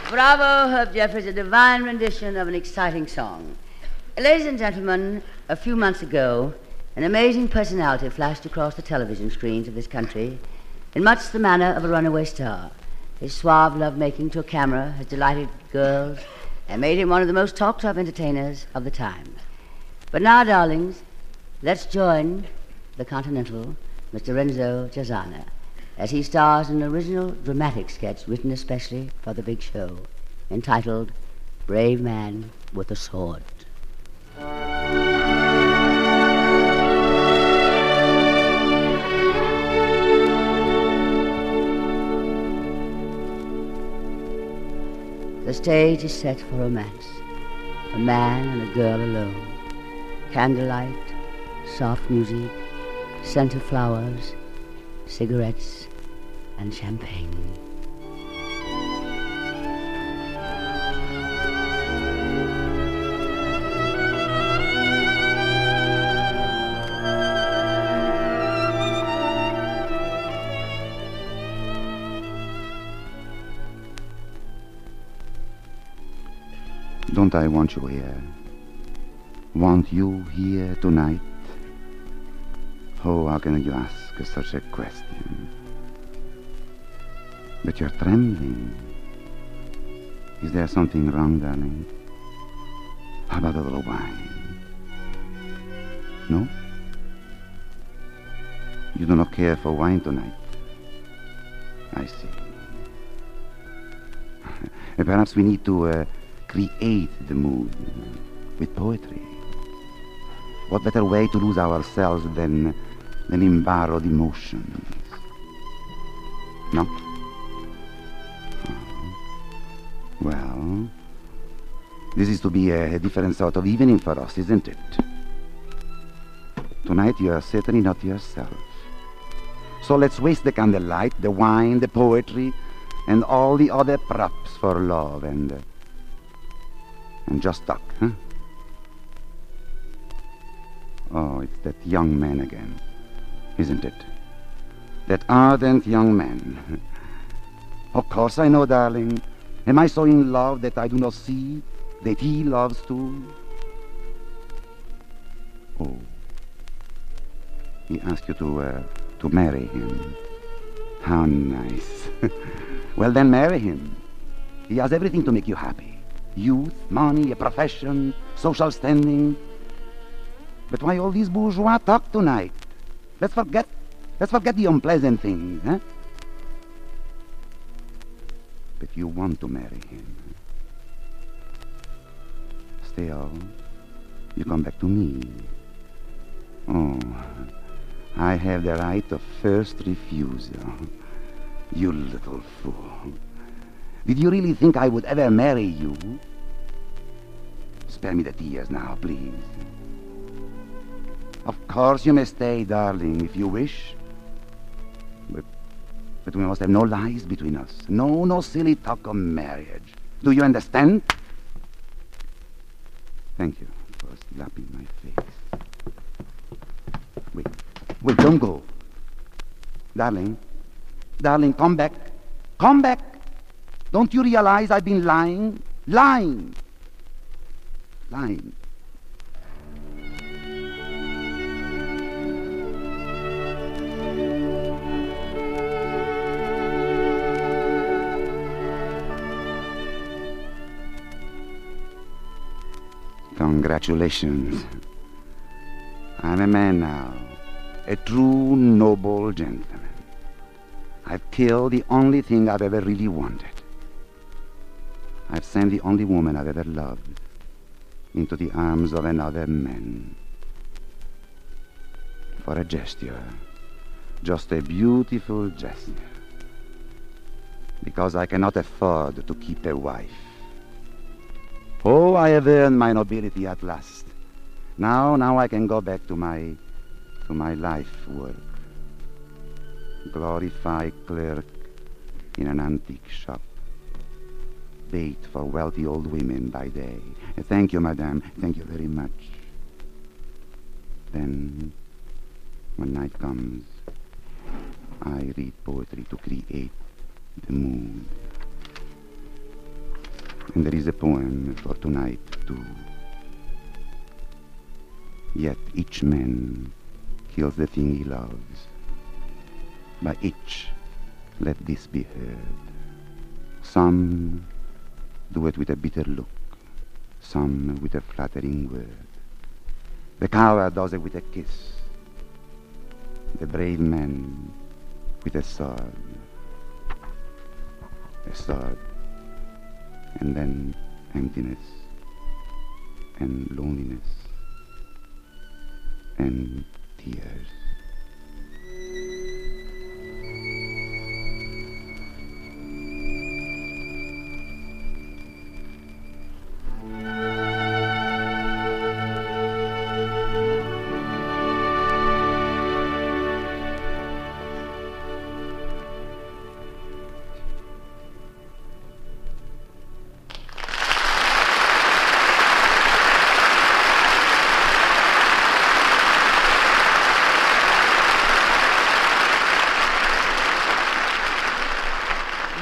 Bravo, Herb Jeffries, a divine rendition of an exciting song. Ladies and gentlemen, a few months ago, an amazing personality flashed across the television screens of this country in much the manner of a runaway star. His suave lovemaking to a camera has delighted girls, and made him one of the most talked of entertainers of the time. But now, darlings, let's join the Continental, Mr. Renzo Cesana, as he stars in an original dramatic sketch written especially for the big show, entitled Brave Man with a Sword. The stage is set for romance. A man and a girl alone. Candlelight, soft music, scent of flowers, cigarettes, and champagne. Don't I want you here? Want you here tonight? Oh, how can you ask such a question? But you're trembling. Is there something wrong, darling? How about a little wine? No? You do not care for wine tonight. I see. Perhaps we need to uh, create the mood with poetry. What better way to lose ourselves than, than in borrowed emotions? No? Ah. Well, this is to be a, a different sort of evening for us, isn't it? Tonight you are certainly not yourself. So let's waste the candlelight, the wine, the poetry, and all the other props for love and. And just talk, huh? Oh, it's that young man again, isn't it? That ardent young man. of course I know, darling. Am I so in love that I do not see that he loves too? Oh. He asked you to, uh, to marry him. How nice. well, then marry him. He has everything to make you happy youth, money, a profession, social standing. But why all these bourgeois talk tonight? Let's forget, let's forget the unpleasant things, huh? But you want to marry him. Still, you come back to me. Oh, I have the right of first refusal. You little fool. Did you really think I would ever marry you? Spare me the tears now, please. Of course you may stay, darling, if you wish. But, but we must have no lies between us. No, no silly talk of marriage. Do you understand? Thank you for slapping my face. Wait, wait, don't go. Darling, darling, come back. Come back. Don't you realize I've been lying? Lying. Lying. Congratulations. I'm a man now, a true noble gentleman. I've killed the only thing I've ever really wanted. I've sent the only woman I've ever loved into the arms of another man. For a gesture, just a beautiful gesture. Because I cannot afford to keep a wife. Oh, I have earned my nobility at last. Now, now I can go back to my, to my life work. Glorified clerk in an antique shop bait for wealthy old women by day. Thank you, madame. Thank you very much. Then, when night comes, I read poetry to create the mood. And there is a poem for tonight, too. Yet each man kills the thing he loves. By each, let this be heard. Some do it with a bitter look. some with a flattering word. The coward does it with a kiss. The brave man with a sword. A sword. And then emptiness and loneliness and tears.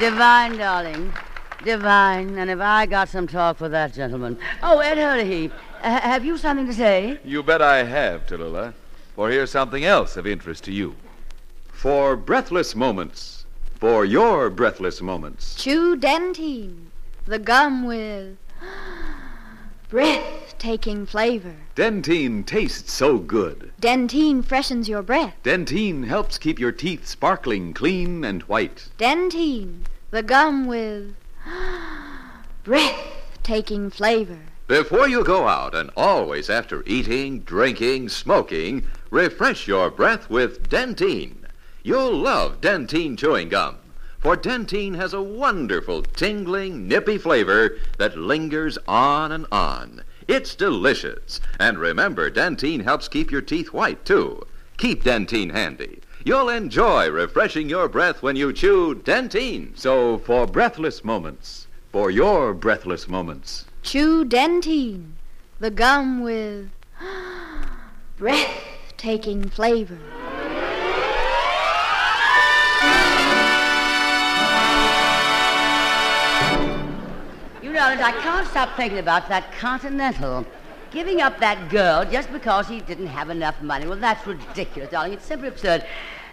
Divine, darling. Divine. And if I got some talk for that gentleman. Oh, Ed Herlihy, uh, have you something to say? You bet I have, Tallulah. For here's something else of interest to you. For breathless moments. For your breathless moments. Chew Dentyne, the gum with breathtaking flavor. Dentyne tastes so good. Dentyne freshens your breath. Dentyne helps keep your teeth sparkling clean and white. Dentyne, the gum with breathtaking flavor. Before you go out, and always after eating, drinking, smoking, refresh your breath with Dentyne. You'll love Dentyne chewing gum, for Dentyne has a wonderful, tingling, nippy flavor that lingers on and on. It's delicious. And remember, Dentyne helps keep your teeth white, too. Keep Dentyne handy. You'll enjoy refreshing your breath when you chew Dentyne. So, for breathless moments, for your breathless moments, Chew Dentyne, the gum with breathtaking flavor. Know, I can't stop thinking about that Continental. Giving up that girl just because he didn't have enough money. Well, that's ridiculous, darling. It's simply absurd.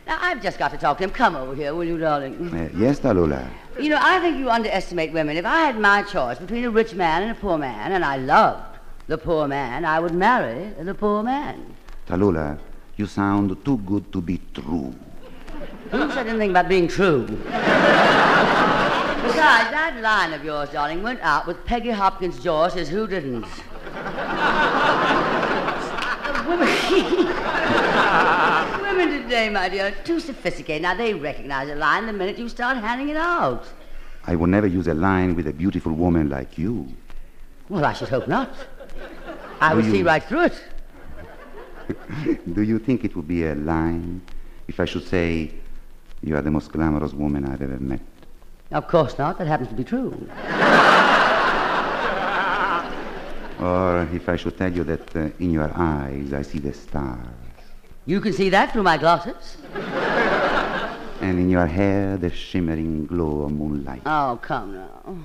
Now, I've just got to talk to him. Come over here, will you, darling? Uh, yes, Tallulah. You know, I think you underestimate women. If I had my choice between a rich man and a poor man, and I loved the poor man, I would marry the poor man. Tallulah, you sound too good to be true. Who said anything about being true? Besides, that line of yours, darling, went out with Peggy Hopkins Joyce as who didn't. women, women today, my dear, are too sophisticated. Now, they recognize a line the minute you start handing it out. I would never use a line with a beautiful woman like you. Well, I should hope not. I Do would you- see right through it. Do you think it would be a line if I should say, You are the most glamorous woman I've ever met? Of course not. That happens to be true. Or if I should tell you that uh, in your eyes I see the stars, You can see that through my glasses. and in your hair the shimmering glow of moonlight, Oh, come now.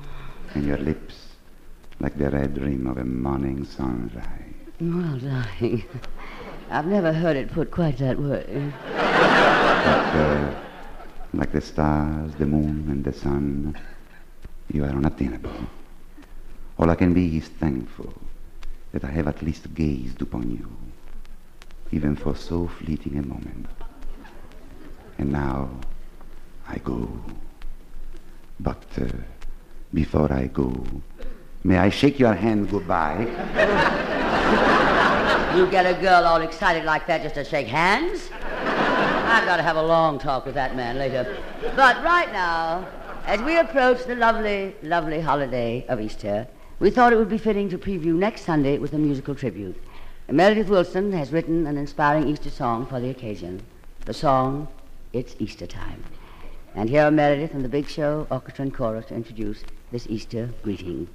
and your lips like the red rim of a morning sunrise. Well, darling, I've never heard it put quite that way. But, uh, like the stars, the moon, and the sun, you are unattainable. All I can be is thankful that I have at least gazed upon you, even for so fleeting a moment. And now I go. But uh, before I go, may I shake your hand goodbye? You get a girl all excited like that just to shake hands? I've got to have a long talk with that man later. But right now, as we approach the lovely, lovely holiday of Easter, we thought it would be fitting to preview next Sunday with a musical tribute. Meredith Willson has written an inspiring Easter song for the occasion. The song, It's Easter Time. And here are Meredith and the Big Show Orchestra and Chorus to introduce this Easter greeting.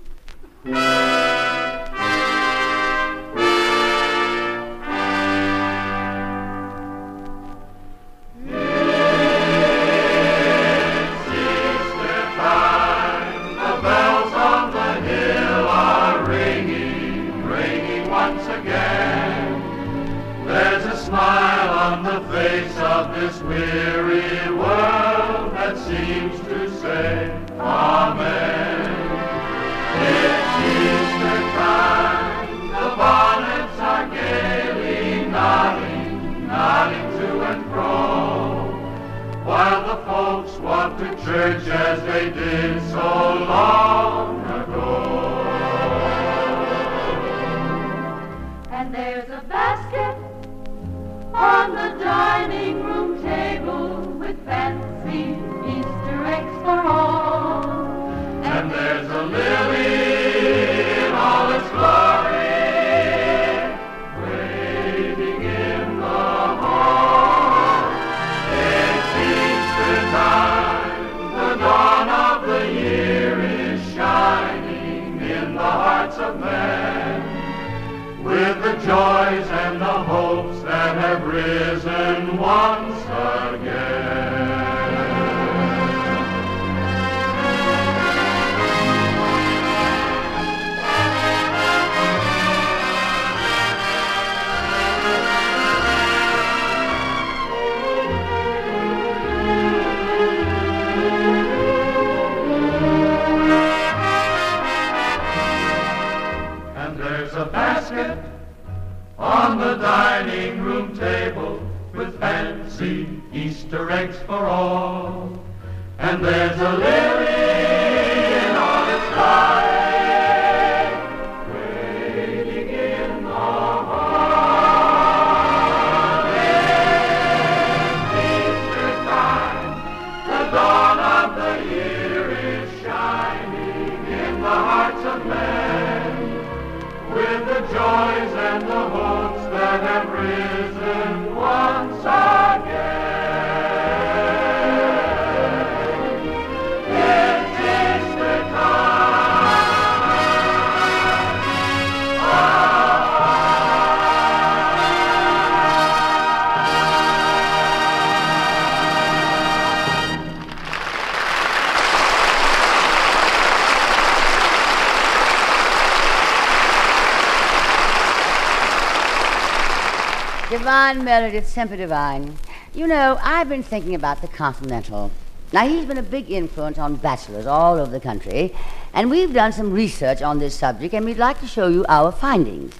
Meredith, Semper Divine. You know, I've been thinking about the Continental. Now, he's been a big influence on bachelors all over the country, and we've done some research on this subject, and we'd like to show you our findings.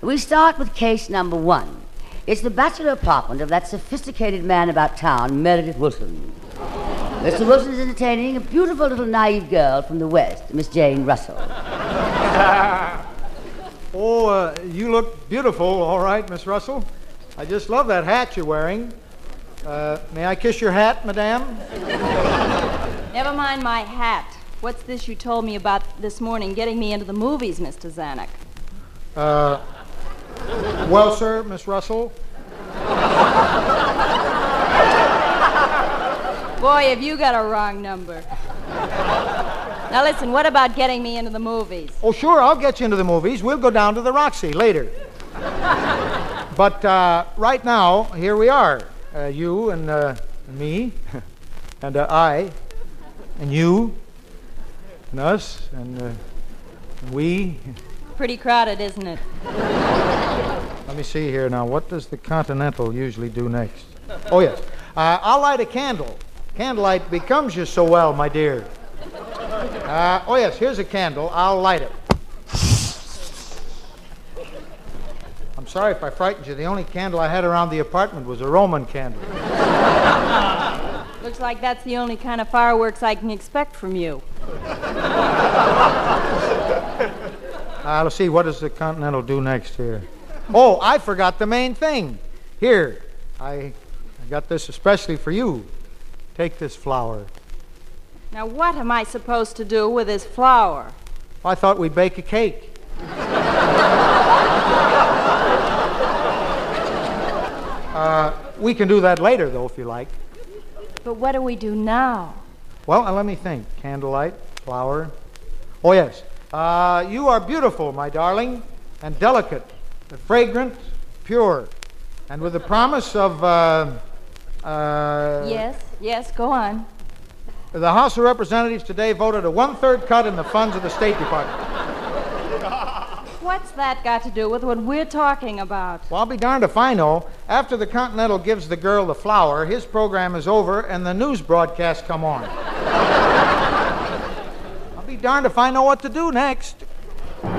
We start with case number one. It's the bachelor apartment of that sophisticated man about town, Meredith Willson. Mr. Willson is entertaining a beautiful little naive girl from the West, Miss Jane Russell. Oh, uh, you look beautiful, all right, Miss Russell. I just love that hat you're wearing. Uh, may I kiss your hat, madame? Never mind my hat. What's this you told me about this morning getting me into the movies, Mr. Zanuck? Uh, well, sir, Miss Russell, Boy, have you got a wrong number. Now listen, what about getting me into the movies? Oh, sure, I'll get you into the movies. We'll go down to the Roxy later. But uh, right now, here we are. Uh, you and, uh, and me, and uh, I, and you, and us, and uh, we. Pretty crowded, isn't it? Let me see here now. What does the Continental usually do next? Oh, yes. Uh, I'll light a candle. Candlelight becomes you so well, my dear. Uh, oh, yes, here's a candle. I'll light it. I'm sorry if I frightened you. The only candle I had around the apartment was a Roman candle. Looks like that's the only kind of fireworks I can expect from you. Uh, let's see, what does the Continental do next here? Oh, I forgot the main thing. Here, I, I got this especially for you. Take this flower. Now, what am I supposed to do with this flour? I thought we'd bake a cake. Uh, we can do that later, though, if you like. But what do we do now? Well, uh, let me think. Candlelight, flower. Oh, yes. Uh, you are beautiful, my darling, and delicate, and fragrant, pure, and with the promise of. Uh, uh, Yes, yes, go on. The House of Representatives today voted a one third cut in the funds of the State Department what's that got to do with what we're talking about? Well, I'll be darned if I know. After the Continental gives the girl the flower, his program is over and the news broadcasts come on. I'll be darned if I know what to do next. Well,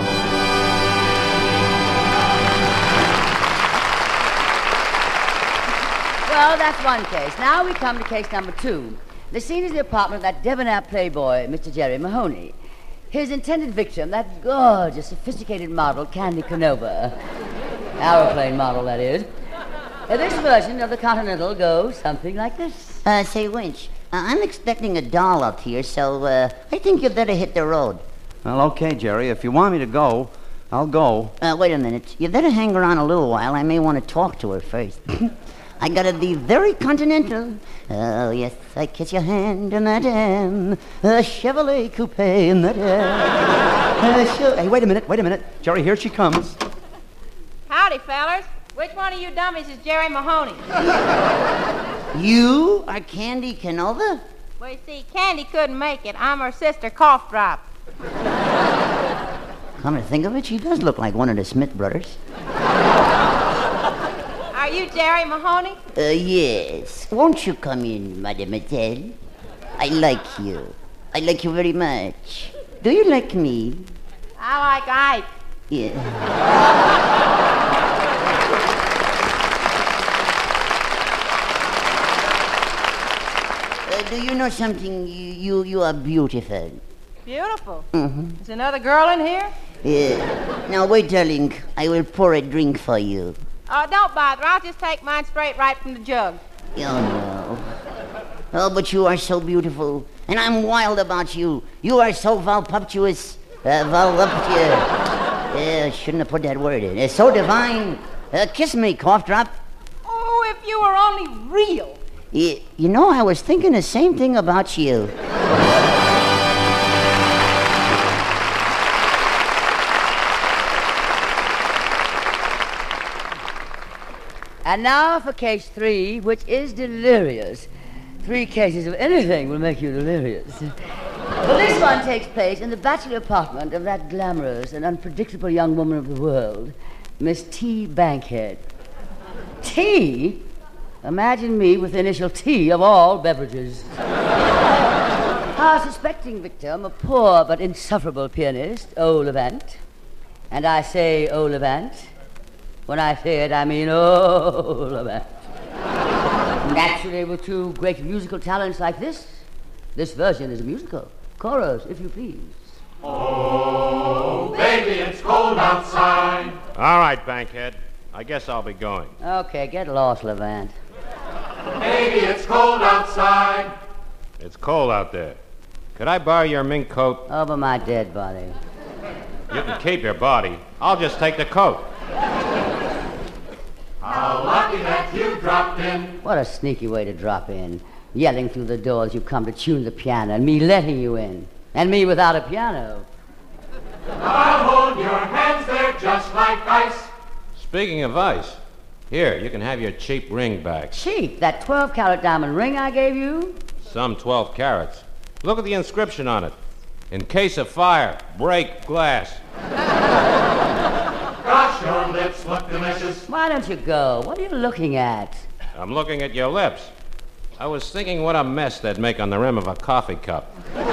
that's one case. Now we come to case number two. The scene is the apartment of that debonair playboy, Mr. Jerry Mahoney. His intended victim, that gorgeous, sophisticated model, Candy Canova. Aeroplane model, that is. Uh, this version of the Continental goes something like this. Uh, say, Winch, uh, I'm expecting a doll up here, so uh, I think you'd better hit the road. Well, okay, Jerry. If you want me to go, I'll go. Uh, wait a minute. You better hang around a little while. I may want to talk to her first. I gotta be very continental. Oh, yes, I kiss your hand, madame. A Chevrolet coupe, madame. Sure. Hey, wait a minute, wait a minute. Jerry, here she comes. Howdy, fellers. Which one of you dummies is Jerry Mahoney? You are Candy Canova? well, you see, Candy couldn't make it. I'm her sister, Cough Drop. Come to think of it, she does look like one of the Smith brothers. Are you Jerry Mahoney? Uh, yes. Won't you come in, mademoiselle? I like you. I like you very much. Do you like me? I like Ike. Yeah. Uh, do you know something? You, you, you are beautiful. Beautiful. Mm-hmm. Is another girl in here? Yeah. Now, wait, darling. I will pour a drink for you. Oh, don't bother. I'll just take mine straight right from the jug. Oh, no. Oh, but you are so beautiful. And I'm wild about you. You are so voluptuous. Uh, voluptuous. Uh, shouldn't have put that word in. It's so divine. Uh, kiss me, cough drop. Oh, if you were only real. You, you know, I was thinking the same thing about you. And now for case three, which is delirious. Three cases of anything will make you delirious. But this one takes place in the bachelor apartment of that glamorous and unpredictable young woman of the world, Miss T. Bankhead. T? Imagine me with the initial T of all beverages. Our suspecting victim, a poor but insufferable pianist, Olivant. And I say Olivant. When I say it, I mean Olivant. Naturally, with two great musical talents like this, this version is a musical. Chorus, if you please. Oh, baby, it's cold outside. All right, Bankhead. I guess I'll be going. Okay, get lost, Levant. Baby, it's cold outside. It's cold out there. Could I borrow your mink coat? Over my dead body. You can keep your body. I'll just take the coat. How lucky that you dropped in. What a sneaky way to drop in. Yelling through the doors you come to tune the piano, and me letting you in. And me without a piano. I'll hold your hands there just like ice. Speaking of ice, here, you can have your cheap ring back. Cheap, that 12 carat diamond ring I gave you? Some 12 carats. Look at the inscription on it. In case of fire, break glass. Gosh, your lips look delicious. Why don't you go? What are you looking at? I'm looking at your lips. I was thinking what a mess they'd make on the rim of a coffee cup. Listen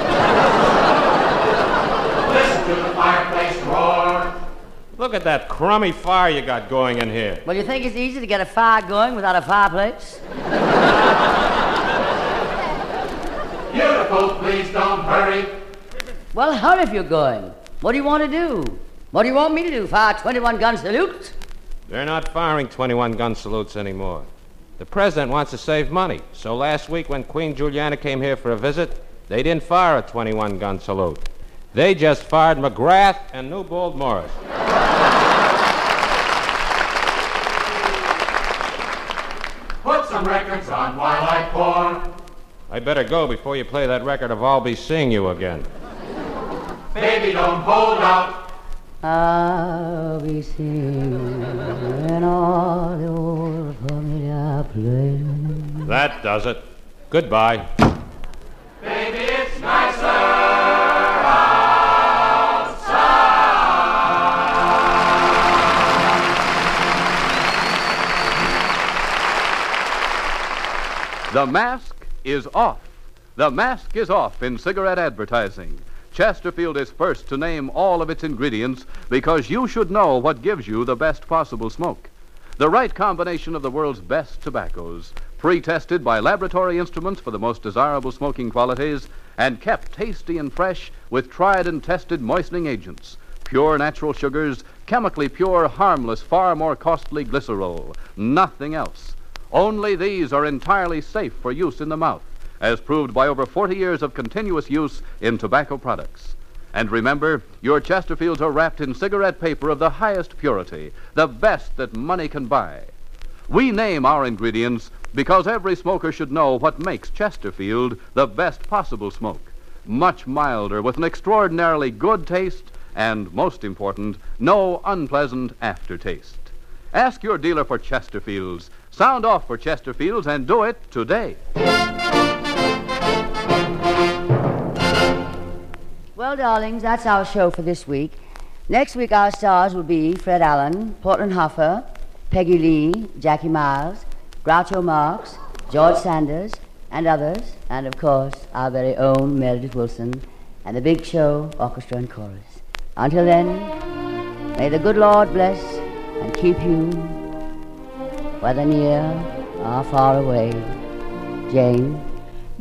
to the fireplace roar. Look at that crummy fire you got going in here. Well, you think it's easy to get a fire going without a fireplace? Beautiful, please don't hurry. Well, hurry if you're going. What do you want to do? What do you want me to do? Fire 21 gun salutes? They're not firing 21 gun salutes anymore. The president wants to save money, so last week when Queen Juliana came here for a visit, they didn't fire a 21 gun salute. They just fired McGrath and Newbold Morris. Put some records on while I pour. I better go before you play that record of I'll Be Seeing You Again. Baby, don't hold out. That does it. Goodbye. Baby, it's nicer The mask is off. The mask is off in cigarette advertising. Chesterfield is first to name all of its ingredients because you should know what gives you the best possible smoke. The right combination of the world's best tobaccos pre tested by laboratory instruments for the most desirable smoking qualities, and kept tasty and fresh with tried and tested moistening agents, pure natural sugars, chemically pure, harmless, far more costly glycerol. Nothing else. Only these are entirely safe for use in the mouth, as proved by over 40 years of continuous use in tobacco products. And remember, your Chesterfields are wrapped in cigarette paper of the highest purity, the best that money can buy. We name our ingredients because every smoker should know what makes Chesterfield the best possible smoke. Much milder, with an extraordinarily good taste, and most important, no unpleasant aftertaste. Ask your dealer for Chesterfields. Sound off for Chesterfields and do it today. Well, darlings, that's our show for this week. Next week, our stars will be Fred Allen, Portland Hoffa, Peggy Lee, Jackie Miles, Groucho Marx, George Sanders, and others, and of course, our very own Meredith Willson and the Big Show Orchestra and Chorus. Until then, may the good Lord bless and keep you, whether near or far away. Jane.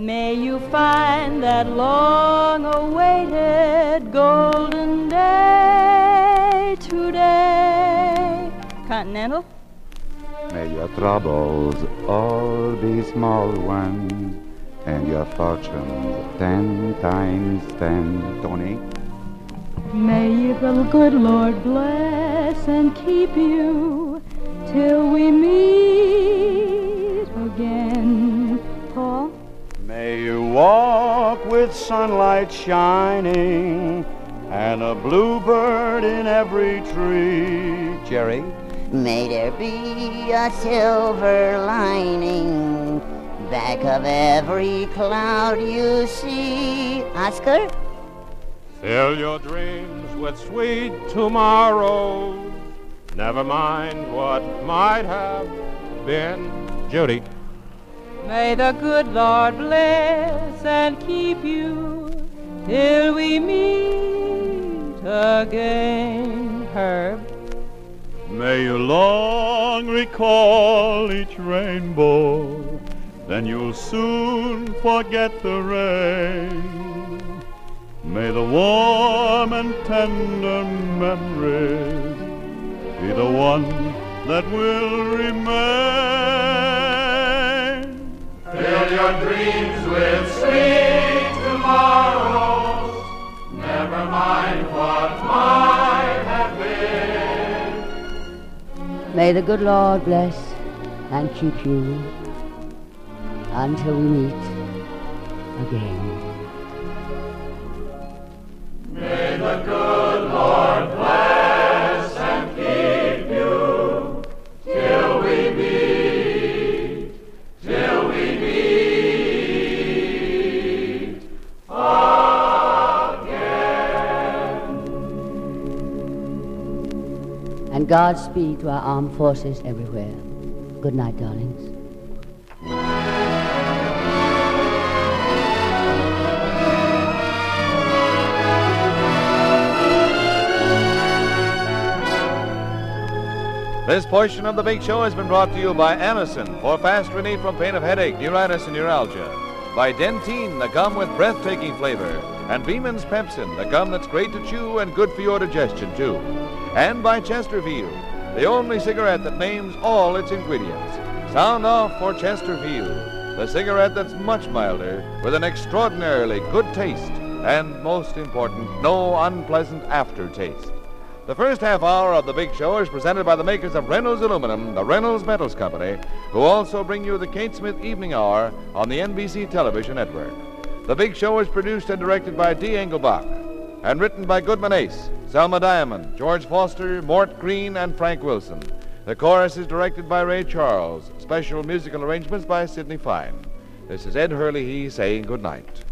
May you find that long awaited golden day today. Continental? May your troubles all be small ones, and your fortunes ten times ten. Toni? May the good Lord bless and keep you till we meet again. Paul? May you walk with sunlight shining and a bluebird in every tree. Jerry? May there be a silver lining back of every cloud you see. Oscar? Fill your dreams with sweet tomorrows. Never mind what might have been. Judy. May the good Lord bless and keep you till we meet again. Herb. May you long recall each rainbow, then you'll soon forget the rain. May the warm and tender memories be the one that will remain. Your dreams with sweet tomorrows. Never mind what might have been. May the good Lord bless and keep you until we meet again. Godspeed to our armed forces everywhere. Good night, darlings. This portion of the Big Show has been brought to you by Anacin for fast relief from pain of headache, neuritis, and neuralgia. By Dentyne, the gum with breathtaking flavor. And Beeman's Pepsin, the gum that's great to chew and good for your digestion, too. And by Chesterfield, the only cigarette that names all its ingredients. Sound off for Chesterfield, the cigarette that's much milder, with an extraordinarily good taste, and most important, no unpleasant aftertaste. The first half hour of the Big Show is presented by the makers of Reynolds Aluminum, the Reynolds Metals Company, who also bring you the Kate Smith Evening Hour on the NBC television network. The Big Show is produced and directed by Dee Engelbach and written by Goodman Ace, Selma Diamond, George Foster, Mort Green, and Frank Wilson. The chorus is directed by Ray Charles. Special musical arrangements by Sidney Fine. This is Ed Herlihy saying good night.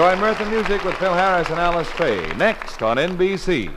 Join Mirth and Music with Phil Harris and Alice Faye next on NBC.